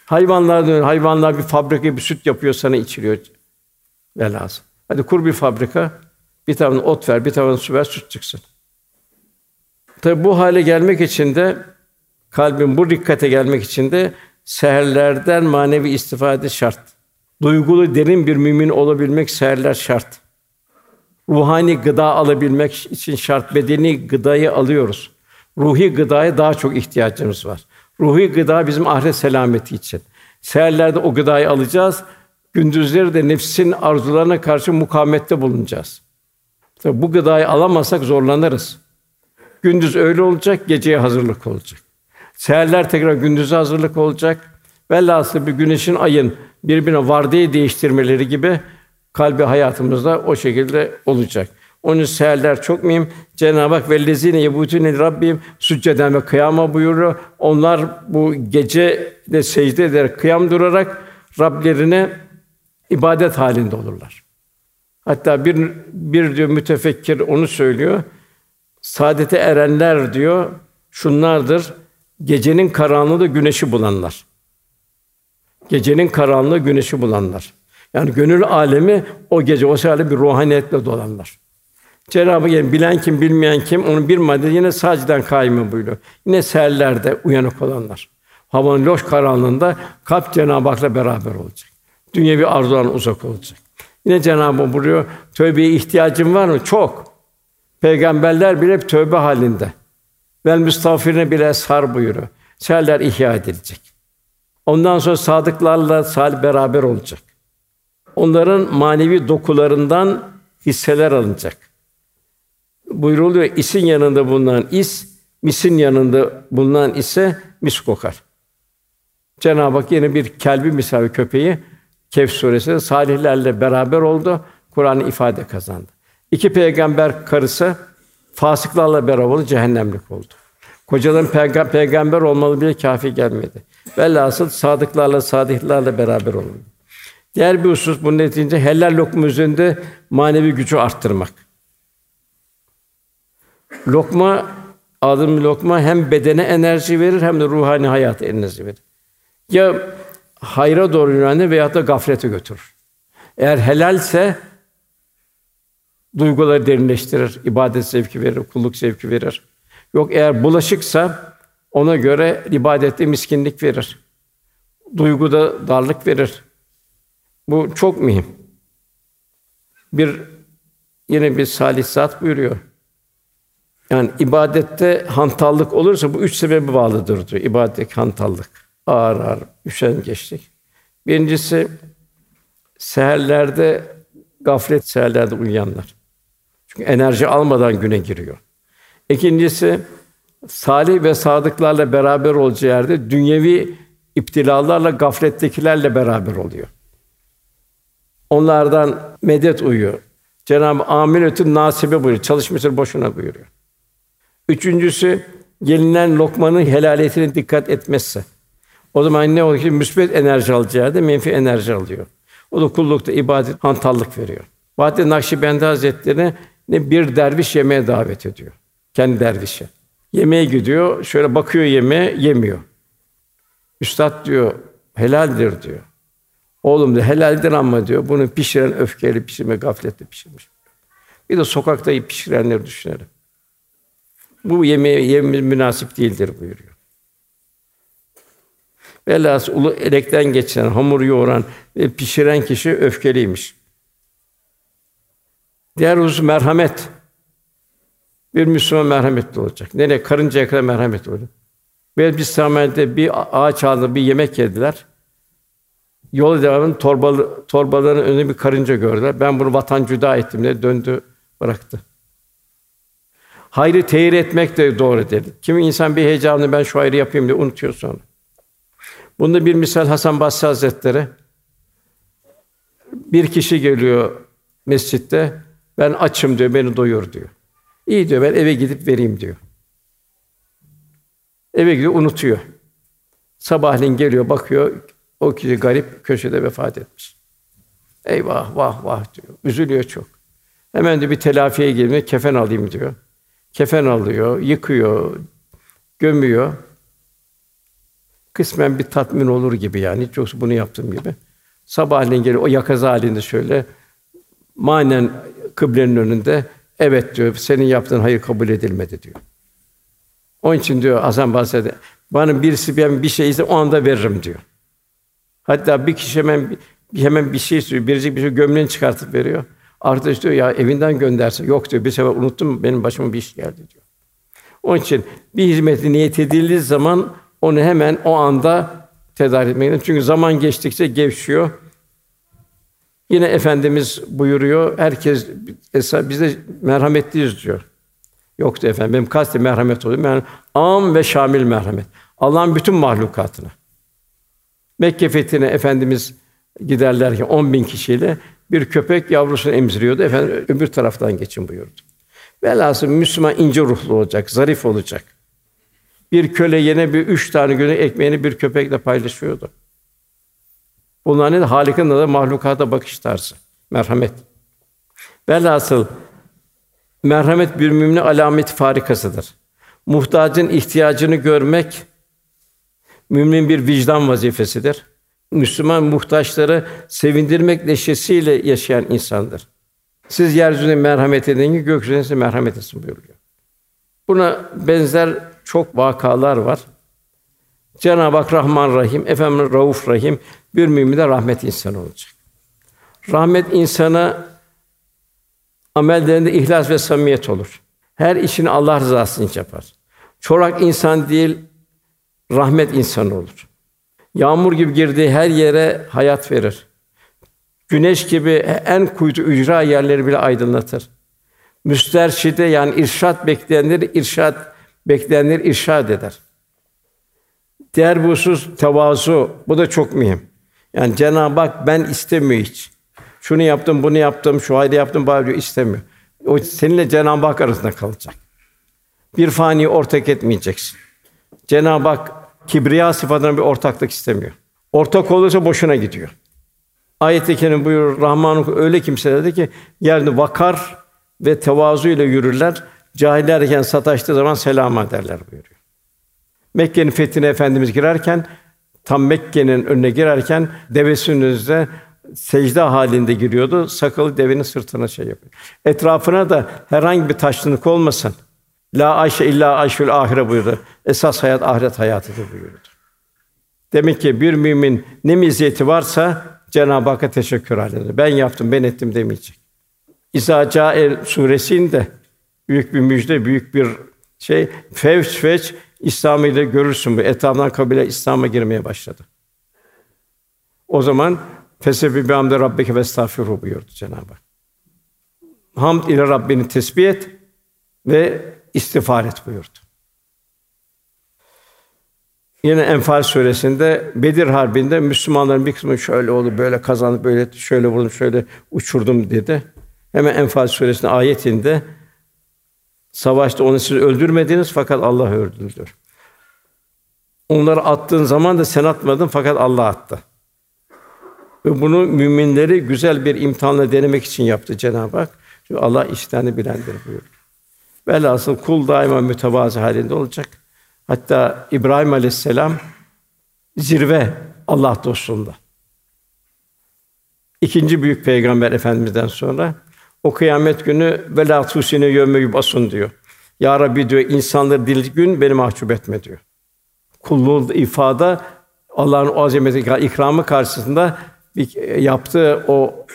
Hayvanlar dön, hayvanlar bir fabrika bir süt yapıyor sana içiriyor. Velhasıl. Hadi kur bir fabrika, bir tane ot ver, bir tane su ver, süt çıksın. Tabi bu hale gelmek için de kalbin bu dikkate gelmek için de seherlerden manevi istifade şart. Duygulu derin bir mümin olabilmek seherler şart. Ruhani gıda alabilmek için şart. Bedeni gıdayı alıyoruz. Ruhi gıdaya daha çok ihtiyacımız var. Ruhi gıda bizim ahiret selameti için. Seherlerde o gıdayı alacağız. Gündüzleri de nefsin arzularına karşı mukavemette bulunacağız. Tabi bu gıdayı alamazsak zorlanırız. Gündüz öyle olacak, geceye hazırlık olacak. Seherler tekrar gündüze hazırlık olacak. Velhasıl bir güneşin, ayın birbirine vardiya değiştirmeleri gibi kalbi hayatımızda o şekilde olacak. Onun için seherler çok mühim. Cenab-ı Hak vellezine yebutune Rabbim sücceden ve kıyama buyuruyor. Onlar bu gece de secde ederek kıyam durarak Rablerine ibadet halinde olurlar. Hatta bir bir diyor mütefekkir onu söylüyor. Saadete erenler diyor şunlardır. Gecenin karanlığı güneşi bulanlar. Gecenin karanlığı güneşi bulanlar. Yani gönül alemi o gece o sırada bir ruhaniyetle dolanlar. Cenab-ı yani bilen kim bilmeyen kim onun bir madde yine saciden kaymı buyuruyor. Yine seherlerde uyanık olanlar. Havanın loş karanlığında kalp Cenab-ı Hak'la beraber olacak. Dünyevi arzudan uzak olacak. Yine Cenab-ı Hak buyuruyor, tövbeye ihtiyacın var mı? Çok. Peygamberler bile tövbe halinde. Vel müstağfirine bile sar buyuruyor. Seherler ihya edilecek. Ondan sonra sadıklarla salih beraber olacak. Onların manevi dokularından hisseler alınacak. Buyruluyor, isin yanında bulunan is, misin yanında bulunan ise mis kokar. Cenab-ı Hak yine bir kelbi misali köpeği Kehf suresinde salihlerle beraber oldu. Kur'an ifade kazandı. İki peygamber karısı fasıklarla beraber oldu, cehennemlik oldu. Kocaların peyga- peygamber olmalı bile kafi gelmedi. Velhasıl sadıklarla, sadihlerle beraber olun. Diğer bir husus bunun neticinde helal lokma üzerinde manevi gücü arttırmak. Lokma, aldığım lokma hem bedene enerji verir hem de ruhani hayata enerji verir. Ya hayra doğru yönlendirir veya da gaflete götürür. Eğer helalse duyguları derinleştirir, ibadet zevki verir, kulluk zevki verir. Yok eğer bulaşıksa ona göre ibadette miskinlik verir. Duyguda darlık verir. Bu çok mühim. Bir yine bir salih zat buyuruyor. Yani ibadette hantallık olursa bu üç sebebi bağlıdır diyor. İbadet hantallık. Ağır ağır, üşengeçlik. Birincisi seherlerde gaflet seherlerde uyuyanlar. Çünkü enerji almadan güne giriyor. İkincisi salih ve sadıklarla beraber olacağı yerde dünyevi iptilalarla gaflettekilerle beraber oluyor. Onlardan medet uyuyor. Cenab-ı Aminetün nasibe buyuruyor. Çalışmıştır boşuna buyuruyor. Üçüncüsü gelinen lokmanın helaliyetine dikkat etmezse. O zaman ne oluyor ki müsbet enerji alacağı yerde menfi enerji alıyor. O da kullukta ibadet hantallık veriyor. Bahattin Nakşibendi Hazretleri ne bir derviş yemeğe davet ediyor. Kendi dervişi. Yemeğe gidiyor, şöyle bakıyor yemeğe, yemiyor. Üstad diyor, helaldir diyor. Oğlum da helaldir ama diyor, bunu pişiren öfkeyle pişirme, gafletle pişirmiş. Bir de sokakta pişirenleri düşünelim. Bu yemeğe yememiz münasip değildir buyuruyor. Velhâsıl ulu elekten geçen, hamur yoğuran ve pişiren kişi öfkeliymiş. Diğer husus merhamet. Bir Müslüman merhametli olacak. Nereye? Karıncaya kadar merhamet olacak. Ve bir Samer'de bir ağaç altında bir yemek yediler. Yol devamında torbalı, torbaların önünde bir karınca gördüler. Ben bunu vatan cüda ettim diye döndü, bıraktı. Hayrı tehir etmek de doğru dedi. Kimi insan bir heyecanlı ben şu hayrı yapayım diye unutuyor sonra. Bunda bir misal Hasan Basri Hazretleri bir kişi geliyor mescitte ben açım diyor beni doyur diyor. İyi diyor ben eve gidip vereyim diyor. Eve gidiyor unutuyor. Sabahleyin geliyor bakıyor o kişi garip köşede vefat etmiş. Eyvah vah vah diyor. Üzülüyor çok. Hemen de bir telafiye girmek kefen alayım diyor. Kefen alıyor, yıkıyor, gömüyor. Kısmen bir tatmin olur gibi yani. Çok bunu yaptığım gibi. Sabahleyin geliyor o yakaz halinde şöyle manen kıblenin önünde evet diyor. Senin yaptığın hayır kabul edilmedi diyor. Onun için diyor Hasan Basri bana birisi ben bir şey ise o anda veririm diyor. Hatta bir kişi hemen hemen bir şey istiyor. Birisi bir şey gömleğini çıkartıp veriyor. Arkadaş diyor ya evinden gönderse yok diyor. Bir sefer unuttum benim başıma bir iş geldi diyor. Onun için bir hizmeti niyet edildiği zaman onu hemen o anda tedarik etmek Çünkü zaman geçtikçe gevşiyor. Yine efendimiz buyuruyor. Herkes esas bize merhametliyiz diyor. Yoktu efendim. Benim kastem merhamet oluyor. Yani am ve şamil merhamet. Allah'ın bütün mahlukatına. Mekke fethine efendimiz giderlerken 10 bin kişiyle bir köpek yavrusunu emziriyordu. Efendim öbür taraftan geçin buyurdu. Velhasıl Müslüman ince ruhlu olacak, zarif olacak. Bir köle yine bir üç tane günü ekmeğini bir köpekle paylaşıyordu. Bunlar ne? Halik'in da mahlukata bakış tarzı, merhamet. Velhasıl merhamet bir mümine alamet farikasıdır. Muhtacın ihtiyacını görmek mümin bir vicdan vazifesidir. Müslüman muhtaçları sevindirmek neşesiyle yaşayan insandır. Siz yeryüzüne merhamet edin ki gökyüzüne size merhamet etsin buyuruyor. Buna benzer çok vakalar var. Cenab-ı Hak Rahman Rahim, efendim Rauf Rahim bir mümin de rahmet insanı olacak. Rahmet insana amellerinde ihlas ve samimiyet olur. Her işini Allah rızası için yapar. Çorak insan değil, rahmet insanı olur. Yağmur gibi girdiği her yere hayat verir. Güneş gibi en kuytu ücra yerleri bile aydınlatır. Müsterşide yani irşat bekleyenleri irşat bekleyenleri irşad eder. Diğer bir husus tevazu. Bu da çok mühim. Yani Cenab-ı Hak ben istemiyor hiç. Şunu yaptım, bunu yaptım, şu halde yaptım, bari diyor, istemiyor. O seninle Cenab-ı Hak arasında kalacak. Bir fani ortak etmeyeceksin. Cenab-ı Hak kibriya sıfatına bir ortaklık istemiyor. Ortak olursa boşuna gidiyor. Ayet-i kerim buyurur Rahman öyle kimselerdi ki yerde vakar ve tevazu ile yürürler. Cahillerken sataştığı zaman selam derler buyuruyor. Mekke'nin fethine efendimiz girerken tam Mekke'nin önüne girerken devesinin secde halinde giriyordu. Sakalı devenin sırtına şey yapıyor. Etrafına da herhangi bir taşlılık olmasın. La ayşe illa ayşül ahire buyurdu. Esas hayat ahiret hayatıdır buyurdu. Demek ki bir mümin ne meziyeti varsa Cenab-ı Hakk'a teşekkür halinde. Ben yaptım, ben ettim demeyecek. İsa Câel suresinde büyük bir müjde, büyük bir şey fevç fevç İslam'ı ile görürsün bu. Etrafından kabile İslam'a girmeye başladı. O zaman Fesebi bi hamde rabbike ve estağfiru buyurdu Cenab-ı Hak. Hamd ile Rabbini tesbih et ve istiğfar et buyurdu. Yine Enfal suresinde Bedir Harbi'nde Müslümanların bir kısmı şöyle oldu, böyle kazandı, böyle şöyle vurdum, şöyle uçurdum dedi. Hemen Enfal suresinde ayetinde savaşta onu siz öldürmediniz fakat Allah öldürdü. Onları attığın zaman da sen atmadın fakat Allah attı. Ve bunu müminleri güzel bir imtihanla denemek için yaptı Cenab-ı Hak. Çünkü Allah işlerini bilendir buyuruyor. Velhasıl kul daima mütevazı halinde olacak. Hatta İbrahim Aleyhisselam zirve Allah dostunda. İkinci büyük peygamber efendimizden sonra o kıyamet günü ve la tusine yevme basun diyor. Ya Rabbi diyor insanları dil gün beni mahcup etme diyor. Kulluğu ifada Allah'ın o azameti ikramı karşısında bir yaptığı o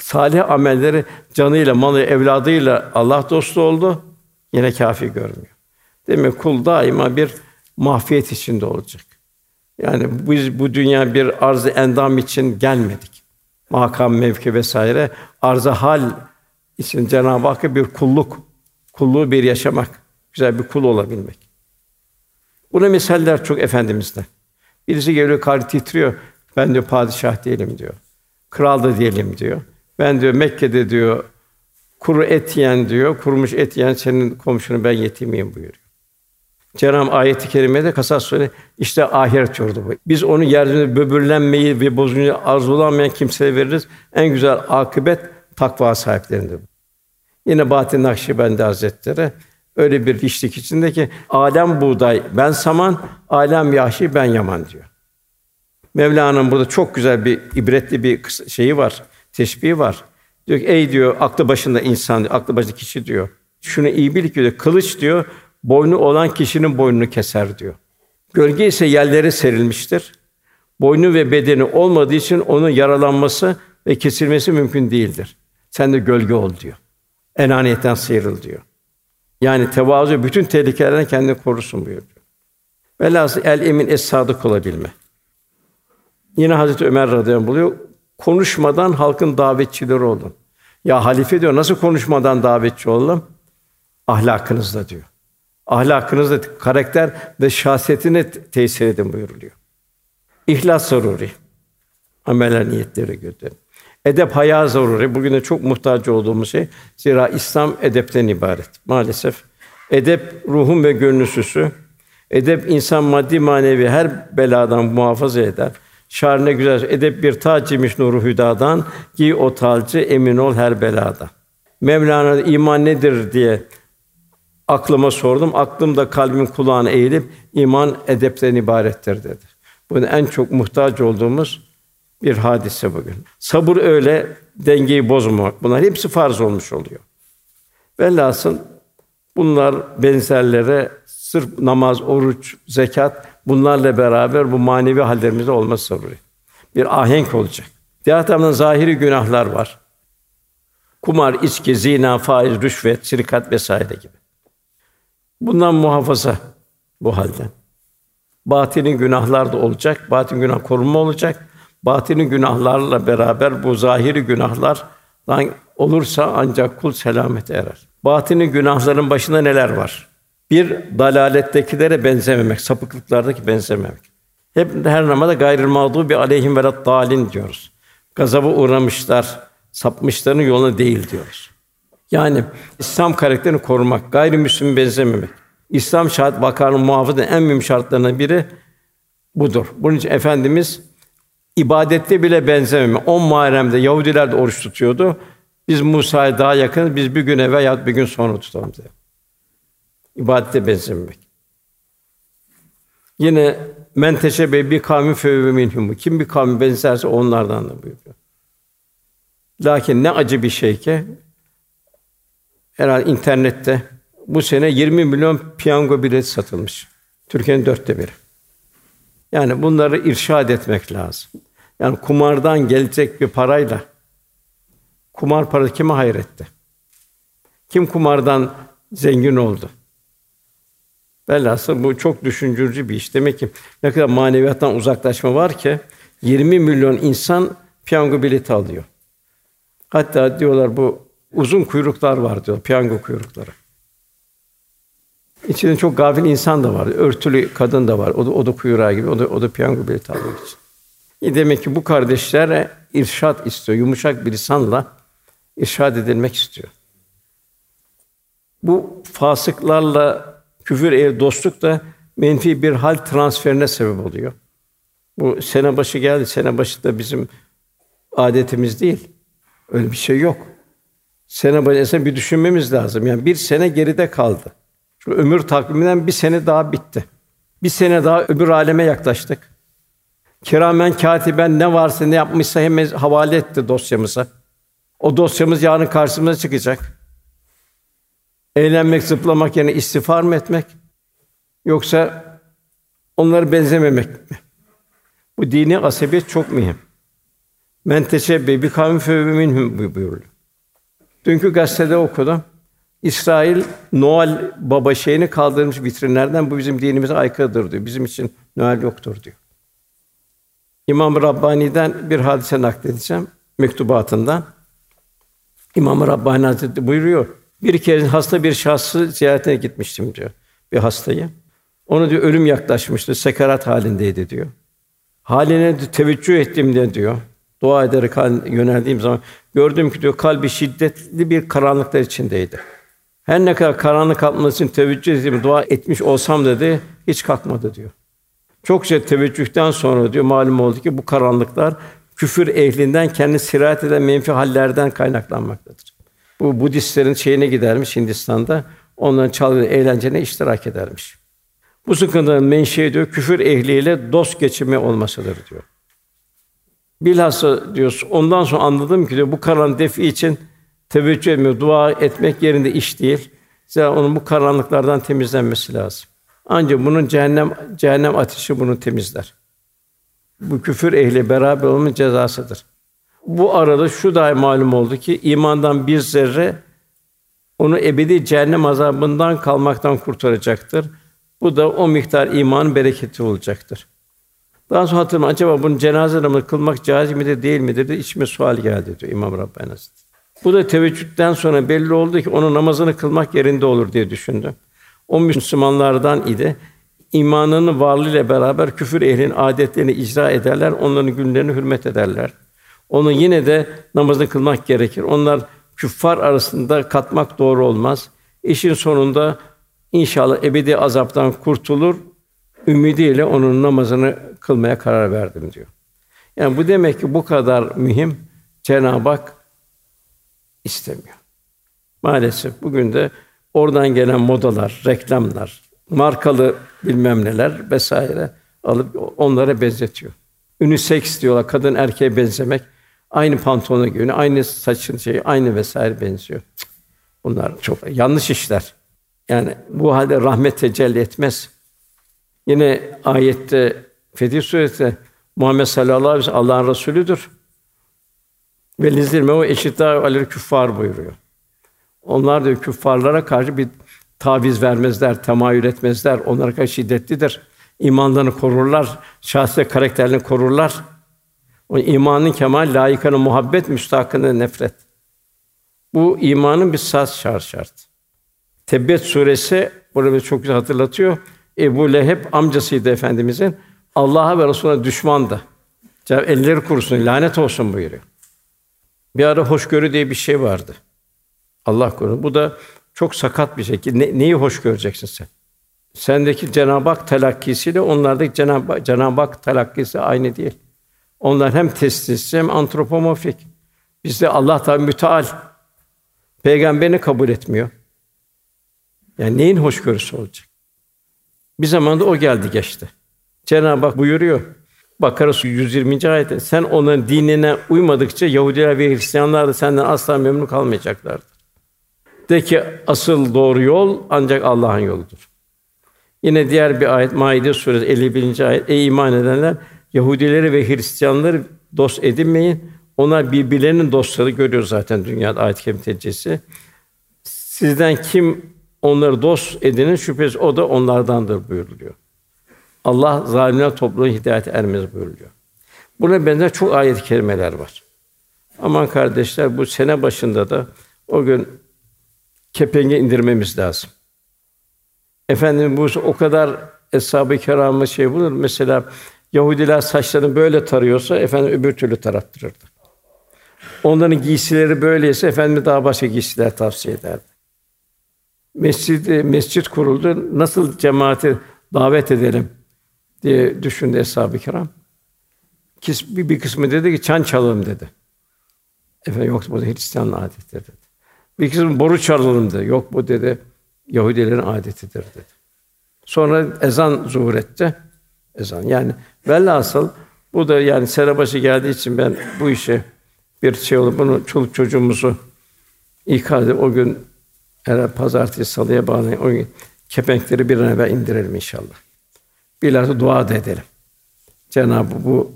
salih amelleri canıyla, malı, evladıyla Allah dostu oldu. Yine kafi görmüyor. Demek kul daima bir mahfiyet içinde olacak. Yani biz bu dünya bir arz endam için gelmedik. Makam, mevki vesaire arz hal için Cenab-ı Hakk'a bir kulluk, kulluğu bir yaşamak, güzel bir kul olabilmek. Buna misaller çok efendimizden. Birisi geliyor kalbi titriyor. Ben diyor padişah değilim diyor. Kral da değilim diyor. Ben diyor Mekke'de diyor kuru et yiyen diyor, kurumuş et yiyen senin komşunu ben yetimiyim buyuruyor. Cenab-ı ayet-i kerimede Kasas Suresi işte ahiret yurdu bu. Biz onu yeryüzünde böbürlenmeyi ve bozguncu arzulamayan kimseye veririz. En güzel akıbet takva sahiplerindir. Yine Bahattin Nakşibendi Hazretleri öyle bir işlik içinde ki alem buğday ben saman, alem yahşi ben yaman diyor. Mevlana'nın burada çok güzel bir ibretli bir şeyi var, teşbihi var. Diyor ki ey diyor aklı başında insan, aklı başında kişi diyor. Şunu iyi bil ki diyor, kılıç diyor boynu olan kişinin boynunu keser diyor. Gölge ise yerlere serilmiştir. Boynu ve bedeni olmadığı için onun yaralanması ve kesilmesi mümkün değildir. Sen de gölge ol diyor. Enaniyetten sıyrıl diyor. Yani tevazu bütün tehlikelerden kendini korusun buyuruyor. Velhâsıl el emin es sadık olabilme. Yine Hazreti Ömer radıyallahu anh buluyor. Konuşmadan halkın davetçileri olun. Ya halife diyor nasıl konuşmadan davetçi olalım? Ahlakınızla diyor. Ahlakınızla karakter ve şahsiyetine tesir edin buyuruluyor. İhlas zaruri. Ameller niyetleri götürün. Edep haya zaruri. Bugün de çok muhtaç olduğumuz şey. Zira İslam edepten ibaret. Maalesef edep ruhun ve gönlün süsü. Edep insan maddi manevi her beladan muhafaza eder. Şarine güzel. Edep bir tac imiş nuru hüdadan. Giy o tacı emin ol her belada. Mevlana iman nedir diye aklıma sordum. Aklım da kalbim kulağına eğilip iman edepten ibarettir dedi. Bunun en çok muhtaç olduğumuz bir hadise bugün. Sabır öyle dengeyi bozmamak. Bunlar hepsi farz olmuş oluyor. Velhasıl bunlar benzerlere sırf namaz, oruç, zekat bunlarla beraber bu manevi hallerimizde olması zaruri. Bir ahenk olacak. Diğer taraftan zahiri günahlar var. Kumar, içki, zina, faiz, rüşvet, şirkat vesaire gibi. Bundan muhafaza bu halden. Batini günahlar da olacak, batin günah korunma olacak. Batini günahlarla beraber bu zahiri günahlardan olursa ancak kul selamet erer. Batini günahların başında neler var? Bir dalalettekilere benzememek, sapıklıklardaki benzememek. Hep her namada gayrı mağdubi aleyhim ve dalin diyoruz. Gazaba uğramışlar, sapmışların yoluna değil diyoruz. Yani İslam karakterini korumak, gayrimüslim benzememek. İslam şart vakarının muhafazı en mühim şartlarından biri budur. Bunun için efendimiz ibadette bile benzememe. 10 Muharrem'de Yahudiler de oruç tutuyordu. Biz Musa'ya daha yakın, biz bir gün evvel ya bir gün sonra tutalım diye. İbadete benzememek. Yine men teşebe bir kavmi fevve minhum. Kim bir kavmi benzerse onlardan da buyuruyor. Lakin ne acı bir şey ki herhalde internette bu sene 20 milyon piyango bileti satılmış. Türkiye'nin dörtte biri. Yani bunları irşad etmek lazım. Yani kumardan gelecek bir parayla kumar parası kime hayretti? Kim kumardan zengin oldu? Velhasıl bu çok düşündürücü bir iş. Demek ki ne kadar maneviyattan uzaklaşma var ki 20 milyon insan piyango bileti alıyor. Hatta diyorlar bu uzun kuyruklar var diyor, piyango kuyrukları. İçinde çok gafil insan da var, örtülü kadın da var. O da, o da kuyruğa gibi, o da, o da piyango bileti almak için. E demek ki bu kardeşlere irşat istiyor, yumuşak bir lisanla irşad edilmek istiyor. Bu fasıklarla küfür ev dostluk da menfi bir hal transferine sebep oluyor. Bu sene başı geldi, sene başı da bizim adetimiz değil. Öyle bir şey yok. Sene başı bir düşünmemiz lazım. Yani bir sene geride kaldı. Şu ömür takviminden bir sene daha bitti. Bir sene daha öbür aleme yaklaştık. Kiramen katiben ne varsa ne yapmışsa hemen havale etti dosyamıza. O dosyamız yarın karşımıza çıkacak. Eğlenmek, zıplamak yerine istiğfar mı etmek? Yoksa onları benzememek mi? Bu dini asabiyet çok mühim. Men teşebbe bi kavmin fe minhum buyuruyor. Dünkü gazetede okudum. İsrail Noel baba şeyini kaldırmış vitrinlerden bu bizim dinimize aykırıdır diyor. Bizim için Noel yoktur diyor. İmam Rabbani'den bir hadise nakledeceğim mektubatından. İmam Rabbani Hazretleri buyuruyor. Bir kez hasta bir şahsı ziyaretine gitmiştim diyor. Bir hastayı. Onu diyor ölüm yaklaşmıştı, sekarat halindeydi diyor. Haline teveccüh ettim de diyor. Dua ederek yöneldiğim zaman gördüm ki diyor kalbi şiddetli bir karanlıklar içindeydi. Her ne kadar karanlık kalkması için teveccüh ettiğim dua etmiş olsam dedi hiç kalkmadı diyor. Çokça teveccühten sonra diyor malum oldu ki bu karanlıklar küfür ehlinden kendi sirayet eden menfi hallerden kaynaklanmaktadır. Bu Budistlerin şeyine gidermiş Hindistan'da. Onların çalgı eğlencene iştirak edermiş. Bu sıkıntının menşei diyor küfür ehliyle dost geçimi olmasıdır diyor. Bilhassa diyor ondan sonra anladım ki diyor bu karan defi için teveccüh etmiyor, dua etmek yerinde iş değil. Zira onun bu karanlıklardan temizlenmesi lazım. Ancak bunun cehennem cehennem ateşi bunu temizler. Bu küfür ehli beraber olmanın cezasıdır. Bu arada şu da malum oldu ki imandan bir zerre onu ebedi cehennem azabından kalmaktan kurtaracaktır. Bu da o miktar iman bereketi olacaktır. Daha sonra hatırladım, acaba bunun cenaze namazı kılmak caiz midir, değil midir diye içime sual geldi diyor İmam Rabbani Hazretleri. Bu da teveccühten sonra belli oldu ki onun namazını kılmak yerinde olur diye düşündüm. O Müslümanlardan idi. İmanının varlığıyla beraber küfür ehlinin adetlerini icra ederler, onların günlerini hürmet ederler. Onu yine de namazını kılmak gerekir. Onlar küffar arasında katmak doğru olmaz. İşin sonunda inşallah ebedi azaptan kurtulur. Ümidiyle onun namazını kılmaya karar verdim diyor. Yani bu demek ki bu kadar mühim Cenab-ı Hak istemiyor. Maalesef bugün de oradan gelen modalar, reklamlar, markalı bilmem neler vesaire alıp onlara benzetiyor. Unisex diyorlar, kadın erkeğe benzemek. Aynı pantolonu giyiyor, aynı saçın şeyi, aynı vesaire benziyor. Bunlar çok yanlış işler. Yani bu halde rahmet tecelli etmez. Yine ayette Fetih Suresi Muhammed sallallahu aleyhi ve sellem Allah'ın Resulüdür. Ve lizilme o eşitler alel küffar buyuruyor. Onlar da küffarlara karşı bir taviz vermezler, temayül etmezler. Onlara karşı şiddetlidir. İmanlarını korurlar, şahsi karakterlerini korurlar. O imanın kemal layıkına muhabbet, müstahakına nefret. Bu imanın bir saz şart şart. Tebbet suresi burada çok güzel hatırlatıyor. Ebu Leheb amcasıydı efendimizin. Allah'a ve Resulüne düşmandı. Cenab elleri kurusun, lanet olsun buyuruyor. Bir ara hoşgörü diye bir şey vardı. Allah korusun. Bu da çok sakat bir şey. Ne, neyi hoş göreceksin sen? Sendeki Cenab-ı Hak telakkisiyle onlardaki Cenab-ı, Cenab-ı Hak telakkisi aynı değil. Onlar hem testisçi hem antropomorfik. Bizde Allah Teala müteal. Peygamberini kabul etmiyor. Yani neyin hoşgörüsü olacak? Bir zamanda o geldi geçti. Cenab-ı Hak buyuruyor. Bakara 120. ayette sen onların dinine uymadıkça Yahudiler ve Hristiyanlar da senden asla memnun kalmayacaklardır. De ki asıl doğru yol ancak Allah'ın yoludur. Yine diğer bir ayet Maide suresi 51. ayet ey iman edenler Yahudileri ve Hristiyanları dost edinmeyin. Onlar birbirlerinin dostları görüyor zaten dünyada ayet-i Sizden kim onları dost edinin şüphesiz o da onlardandır buyuruluyor. Allah zalimler topluluğu hidayet ermez buyuruyor. Buna benzer çok ayet-i kerimeler var. Aman kardeşler bu sene başında da o gün kepengi indirmemiz lazım. Efendim bu o kadar eshab-ı kiramı şey bulur. Mesela Yahudiler saçlarını böyle tarıyorsa efendim öbür türlü tarattırırdı. Onların giysileri böyleyse efendim daha başka giysiler tavsiye ederdi. Mescid mescit kuruldu. Nasıl cemaati davet edelim diye düşündü eshab-ı kiram. Bir, bir kısmı dedi ki çan çalalım dedi. Efendim yok bu Hristiyan adetleri dedi. Bir kısmı boru çalalım dedi. Yok bu dedi Yahudilerin adetidir dedi. Sonra ezan zuhur etti. Ezan yani velhasıl bu da yani sene geldiği için ben bu işe bir şey olup bunu çoluk çocuğumuzu ikaz o gün her pazartesi salıya bağlayın o gün kepenkleri bir an evvel indirelim inşallah. Bilhassa dua da edelim. Cenab-ı bu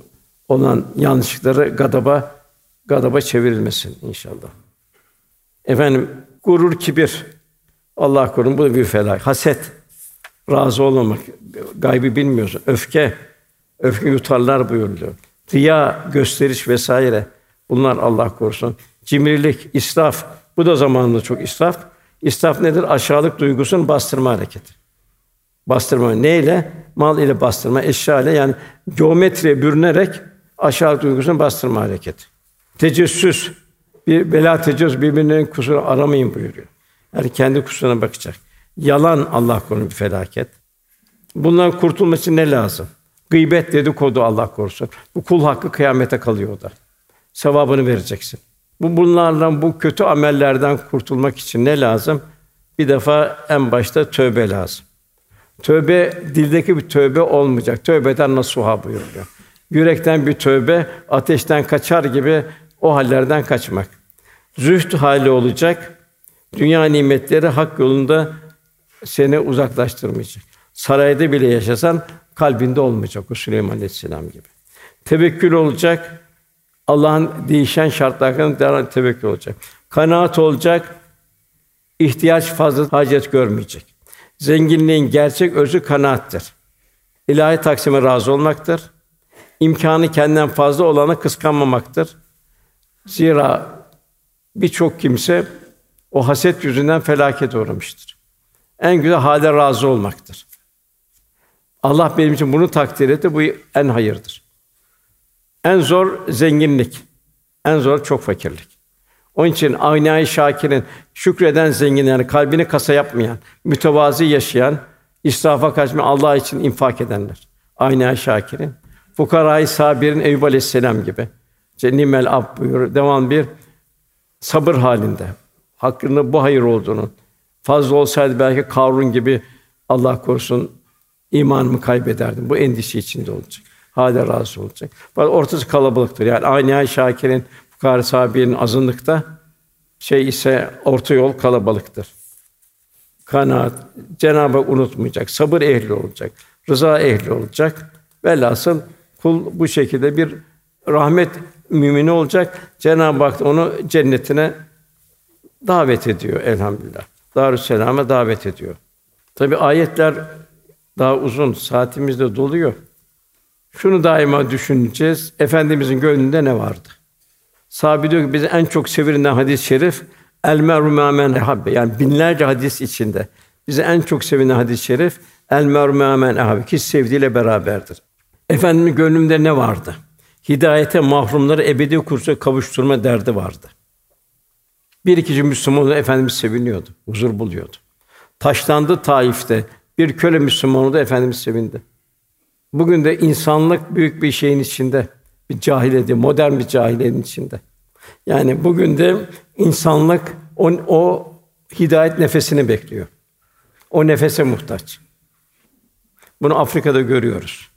olan yanlışlıkları gadaba gadaba çevrilmesin inşallah. Efendim gurur, kibir Allah korusun bu da bir felak. Haset, razı olmamak, gaybı bilmiyorsun. Öfke, öfke yutarlar buyuruluyor. Riya, gösteriş vesaire. Bunlar Allah korusun. Cimrilik, israf. Bu da zamanında çok israf. İsraf nedir? Aşağılık duygusunu bastırma hareketi. Bastırma neyle? Mal ile bastırma, eşya ile yani geometriye bürünerek aşağılık duygusunu bastırma hareketi. Tecessüs, bir bela tecessüs birbirinin kusuru aramayın buyuruyor. Yani kendi kusuruna bakacak. Yalan Allah korusun bir felaket. Bundan kurtulmak için ne lazım? Gıybet dedikodu Allah korusun. Bu kul hakkı kıyamete kalıyor o da. Sevabını vereceksin. Bu bunlardan bu kötü amellerden kurtulmak için ne lazım? Bir defa en başta tövbe lazım. Tövbe dildeki bir tövbe olmayacak. Tövbeden nasuha buyuruyor. Yürekten bir tövbe ateşten kaçar gibi o hallerden kaçmak. Zühd hali olacak. Dünya nimetleri hak yolunda seni uzaklaştırmayacak. Sarayda bile yaşasan kalbinde olmayacak o Süleyman Aleyhisselam gibi. Tevekkül olacak. Allah'ın değişen şartlarına tevekkül olacak. Kanaat olacak. ihtiyaç fazla hacet görmeyecek. Zenginliğin gerçek özü kanaattir. İlahi taksime razı olmaktır. İmkanı kendinden fazla olanı kıskanmamaktır. Zira birçok kimse o haset yüzünden felaket uğramıştır. En güzel hale razı olmaktır. Allah benim için bunu takdir etti. Bu en hayırdır. En zor zenginlik. En zor çok fakirlik. Onun için aynayı şakirin şükreden zengin yani kalbini kasa yapmayan, mütevazi yaşayan, israfa kaçmayan Allah için infak edenler. Aynayı şakirin. Fukarayı sabirin Eyüp Aleyhisselam gibi. Cennimel ab buyuruyor. Devam bir sabır halinde hakkında bu hayır olduğunu. Fazla olsaydı belki Karun gibi Allah korusun imanımı kaybederdim. Bu endişe içinde olacak. Hala razı olacak. Fakat ortası kalabalıktır. Yani aynı Şakir'in fukara sahabenin azınlıkta şey ise orta yol kalabalıktır. Kanaat, Cenab-ı unutmayacak, sabır ehli olacak, rıza ehli olacak. Velhasıl kul bu şekilde bir rahmet mümini olacak. Cenab-ı Hak onu cennetine davet ediyor elhamdülillah. Darüsselam'a davet ediyor. Tabi ayetler daha uzun, saatimizde doluyor. Şunu daima düşüneceğiz. Efendimizin gönlünde ne vardı? Sahabe diyor ki bizi en çok sevilen hadis-i şerif el meru men habbe. Yani binlerce hadis içinde bizi en çok sevilen hadis-i şerif el meru men habbe. Ki sevdiğiyle beraberdir. Efendimin gönlümde ne vardı? Hidayete mahrumları ebedi kursa kavuşturma derdi vardı. Bir iki Müslüman Efendimiz seviniyordu, huzur buluyordu. Taşlandı Taif'te. Bir köle Müslüman oldu, Efendimiz sevindi. Bugün de insanlık büyük bir şeyin içinde, bir cahiliyeti, modern bir cahiliyetin içinde. Yani bugün de insanlık o, o hidayet nefesini bekliyor. O nefese muhtaç. Bunu Afrika'da görüyoruz.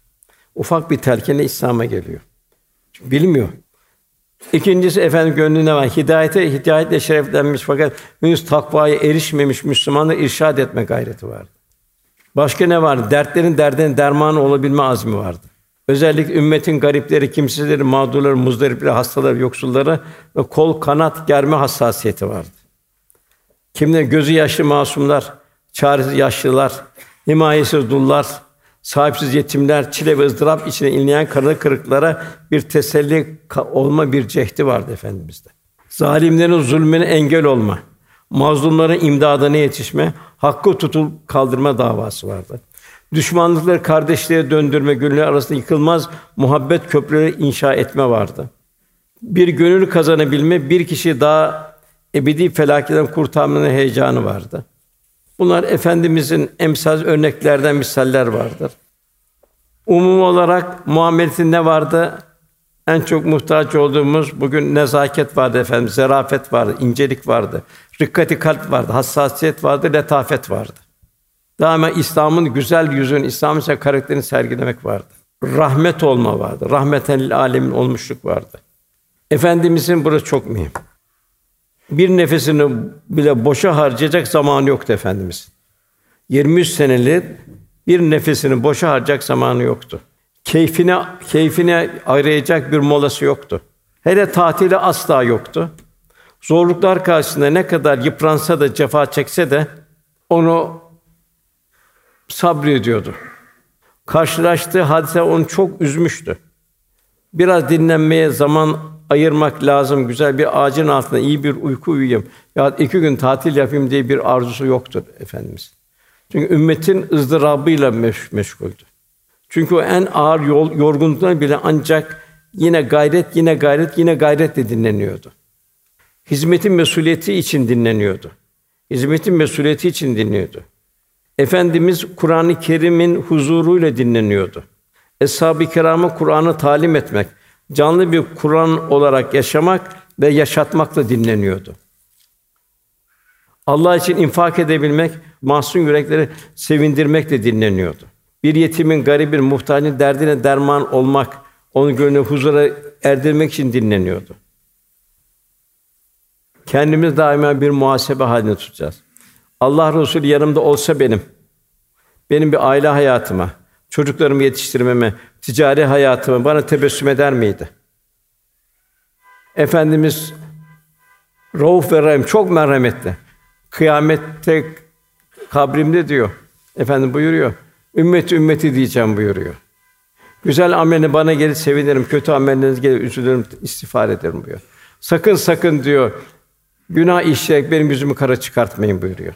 Ufak bir telkine İslam'a geliyor. Çünkü bilmiyor. İkincisi efendim gönlüne var. Hidayete hidayetle şereflenmiş fakat henüz takvaya erişmemiş Müslümanları irşad etme gayreti vardı. Başka ne var? Dertlerin derdine derman olabilme azmi vardı. Özellikle ümmetin garipleri, kimsizleri, mağdurları, muzdaripleri, hastaları, yoksulları ve kol kanat germe hassasiyeti vardı. Kimde gözü yaşlı masumlar, çaresiz yaşlılar, himayesiz dullar, sahipsiz yetimler, çile ve ızdırap içine inleyen karın kırıklara bir teselli olma bir cehdi vardı efendimizde. Zalimlerin zulmüne engel olma, mazlumların imdadına yetişme, hakkı tutul kaldırma davası vardı. Düşmanlıkları kardeşliğe döndürme, gönüller arasında yıkılmaz muhabbet köprüleri inşa etme vardı. Bir gönül kazanabilme, bir kişi daha ebedi felaketten kurtarmanın heyecanı vardı. Bunlar efendimizin emsal örneklerden misaller vardır. Umum olarak muameleti ne vardı? En çok muhtaç olduğumuz bugün nezaket vardı efendim, zarafet vardı, incelik vardı, rikkati kalp vardı, hassasiyet vardı, letafet vardı. Daima İslam'ın güzel yüzünü, İslam'ın ise karakterini sergilemek vardı. Rahmet olma vardı. Rahmeten lil alemin olmuşluk vardı. Efendimizin burası çok mühim. Bir nefesini bile boşa harcayacak zamanı yoktu efendimiz. 23 senelik bir nefesini boşa harcayacak zamanı yoktu. Keyfine keyfine arayacak bir molası yoktu. Hele tatili asla yoktu. Zorluklar karşısında ne kadar yıpransa da cefa çekse de onu sabrediyordu. Karşılaştığı hadise onu çok üzmüştü. Biraz dinlenmeye zaman ayırmak lazım. Güzel bir ağacın altında iyi bir uyku uyuyayım ya iki gün tatil yapayım diye bir arzusu yoktur efendimiz. Çünkü ümmetin ızdırabıyla meş meşguldü. Çünkü o en ağır yol yorgunluktan bile ancak yine gayret, yine gayret, yine gayretle dinleniyordu. Hizmetin mesuliyeti için dinleniyordu. Hizmetin mesuliyeti için dinliyordu. Efendimiz Kur'an-ı Kerim'in huzuruyla dinleniyordu. Eshab-ı Kiram'a Kur'an'ı talim etmek, canlı bir Kur'an olarak yaşamak ve yaşatmakla dinleniyordu. Allah için infak edebilmek, mahzun yürekleri sevindirmekle dinleniyordu. Bir yetimin, garibin, muhtacın derdine derman olmak, onu gönlü huzura erdirmek için dinleniyordu. Kendimiz daima bir muhasebe halinde tutacağız. Allah Resulü yanımda olsa benim, benim bir aile hayatıma, çocuklarımı yetiştirmeme, ticari hayatıma bana tebessüm eder miydi? Efendimiz Rauf ve Rahim çok merhametli. Kıyamette kabrimde diyor. Efendim buyuruyor. Ümmet ümmeti diyeceğim buyuruyor. Güzel amelini bana gelir sevinirim, kötü amelleriniz gelir üzülürüm, istiğfar ederim buyuruyor. Sakın sakın diyor. Günah işleyerek benim yüzümü kara çıkartmayın buyuruyor.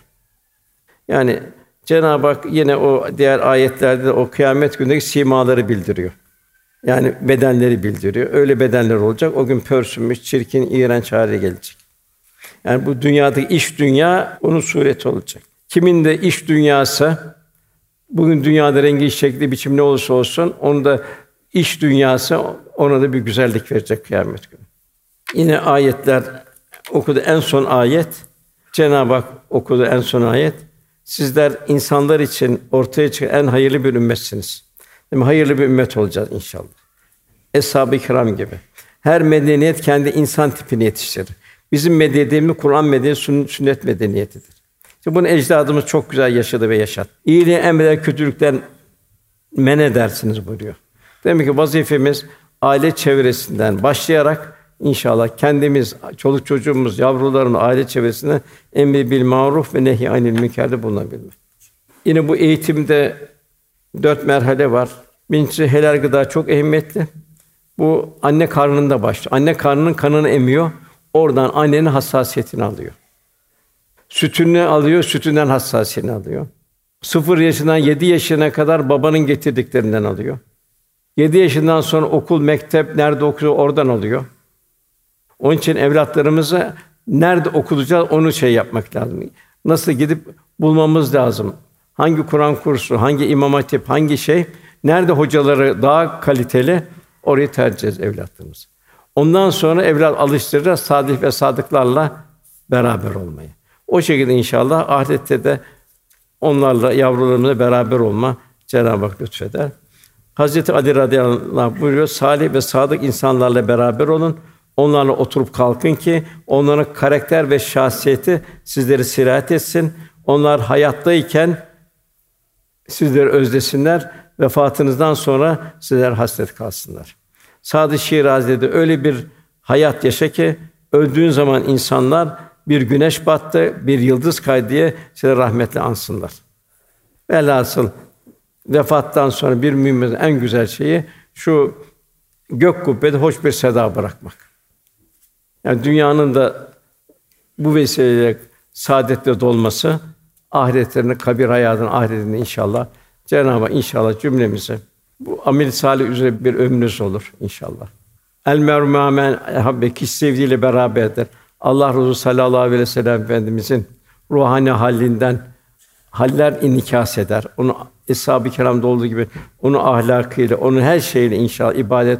Yani Cenab-ı Hak yine o diğer ayetlerde de o kıyamet günündeki simaları bildiriyor. Yani bedenleri bildiriyor. Öyle bedenler olacak. O gün pörsünmüş, çirkin, iğrenç hale gelecek. Yani bu dünyadaki iş dünya onun sureti olacak. Kimin de iş dünyası bugün dünyada rengi, şekli, biçim ne olursa olsun onun da iş dünyası ona da bir güzellik verecek kıyamet günü. Yine ayetler okudu en son ayet Cenab-ı Hak okudu en son ayet. Sizler insanlar için ortaya çıkan en hayırlı bir ümmetsiniz. Değil mi? Hayırlı bir ümmet olacağız inşallah. Eshab-ı kiram gibi. Her medeniyet kendi insan tipini yetiştirir. Bizim medeniyetimiz Kur'an medeniyeti, sünnet medeniyetidir. İşte bunu ecdadımız çok güzel yaşadı ve yaşat. İyiliği emreder, kötülükten men edersiniz buyuruyor. Demek ki vazifemiz aile çevresinden başlayarak inşallah kendimiz, çoluk çocuğumuz, yavrularımız aile çevresinde emri bil maruf ve nehy anil münkerde bulunabilmek. Yine bu eğitimde dört merhale var. Birincisi helal gıda çok ehemmiyetli. Bu anne karnında başlıyor. Anne karnının kanını emiyor. Oradan annenin hassasiyetini alıyor. Sütünü alıyor, sütünden hassasiyetini alıyor. Sıfır yaşından yedi yaşına kadar babanın getirdiklerinden alıyor. Yedi yaşından sonra okul, mektep nerede okuyor oradan alıyor. Onun için evlatlarımızı nerede okutacağız onu şey yapmak lazım. Nasıl gidip bulmamız lazım. Hangi Kur'an kursu, hangi imam hatip, hangi şey, nerede hocaları daha kaliteli orayı tercih edeceğiz evlatlarımız. Ondan sonra evlat alıştıracağız sadık ve sadıklarla beraber olmayı. O şekilde inşallah ahirette de onlarla yavrularımızla beraber olma Cenab-ı Hak lütfeder. Hazreti Ali radıyallahu anh buyuruyor, salih ve sadık insanlarla beraber olun. Onlarla oturup kalkın ki onların karakter ve şahsiyeti sizleri sirayet etsin. Onlar hayattayken sizleri özlesinler. Vefatınızdan sonra sizler hasret kalsınlar. Sadı Şirazi'de öyle bir hayat yaşa ki öldüğün zaman insanlar bir güneş battı, bir yıldız kaydı diye size rahmetle ansınlar. Velhasıl vefattan sonra bir müminin en güzel şeyi şu gök kubbede hoş bir seda bırakmak. Yani dünyanın da bu vesileyle saadetle dolması, ahiretlerini, kabir hayatının ahiretinde inşallah Cenab-ı Hak inşallah cümlemize bu amel salih üzere bir ömrünüz olur inşallah. El mermumen habbe kişi sevdiğiyle beraberdir. Allah Resulü sallallahu aleyhi ve sellem efendimizin ruhani halinden haller inikas eder. Onu eshab-ı kiramda olduğu gibi onu ahlakıyla, onun her şeyle inşallah ibadet,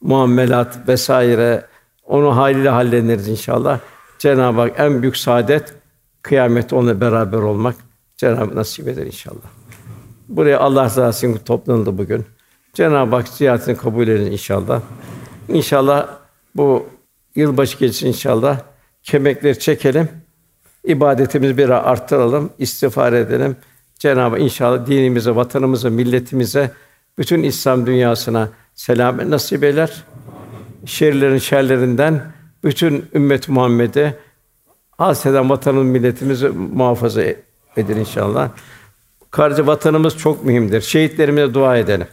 muamelat vesaire onu haliyle halleniriz inşallah. Cenab-ı Hak en büyük saadet kıyamette onunla beraber olmak Cenab-ı Hak nasip eder inşallah. Buraya Allah rızası için toplanıldı bugün. Cenab-ı Hak ziyaretini kabul edin inşallah. İnşallah bu yılbaşı gecesi inşallah kemekleri çekelim. İbadetimizi bir arttıralım, istiğfar edelim. Cenab-ı inşallah dinimize, vatanımıza, milletimize, bütün İslam dünyasına selam nasip eder. Şerlerin şerlerinden bütün ümmet Muhammed'e haseden vatanın milletimizi muhafaza edin inşallah. Kardeşi vatanımız çok mühimdir. Şehitlerimize dua edelim.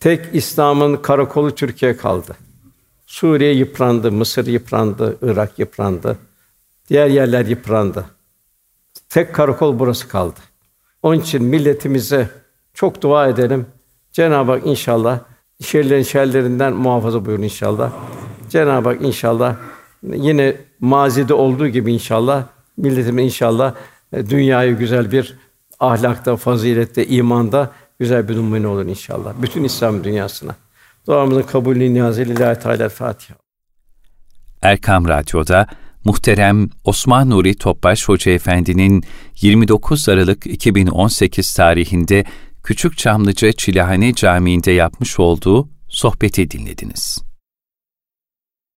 Tek İslam'ın karakolu Türkiye kaldı. Suriye yıprandı, Mısır yıprandı, Irak yıprandı. Diğer yerler yıprandı. Tek karakol burası kaldı. Onun için milletimize çok dua edelim. Cenab-ı Hak inşallah şerlerin şerlerinden muhafaza buyurun inşallah. Cenab-ı Hak inşallah yine mazide olduğu gibi inşallah milletimiz inşallah e, dünyayı güzel bir ahlakta, fazilette, imanda güzel bir numune olur inşallah. Bütün İslam dünyasına. Duamızın kabulü niyazı lillahi teala Fatiha. Erkam Radyo'da muhterem Osman Nuri Topbaş Hoca Efendi'nin 29 Aralık 2018 tarihinde Küçük Çamlıca Çilehane Camii'nde yapmış olduğu sohbeti dinlediniz.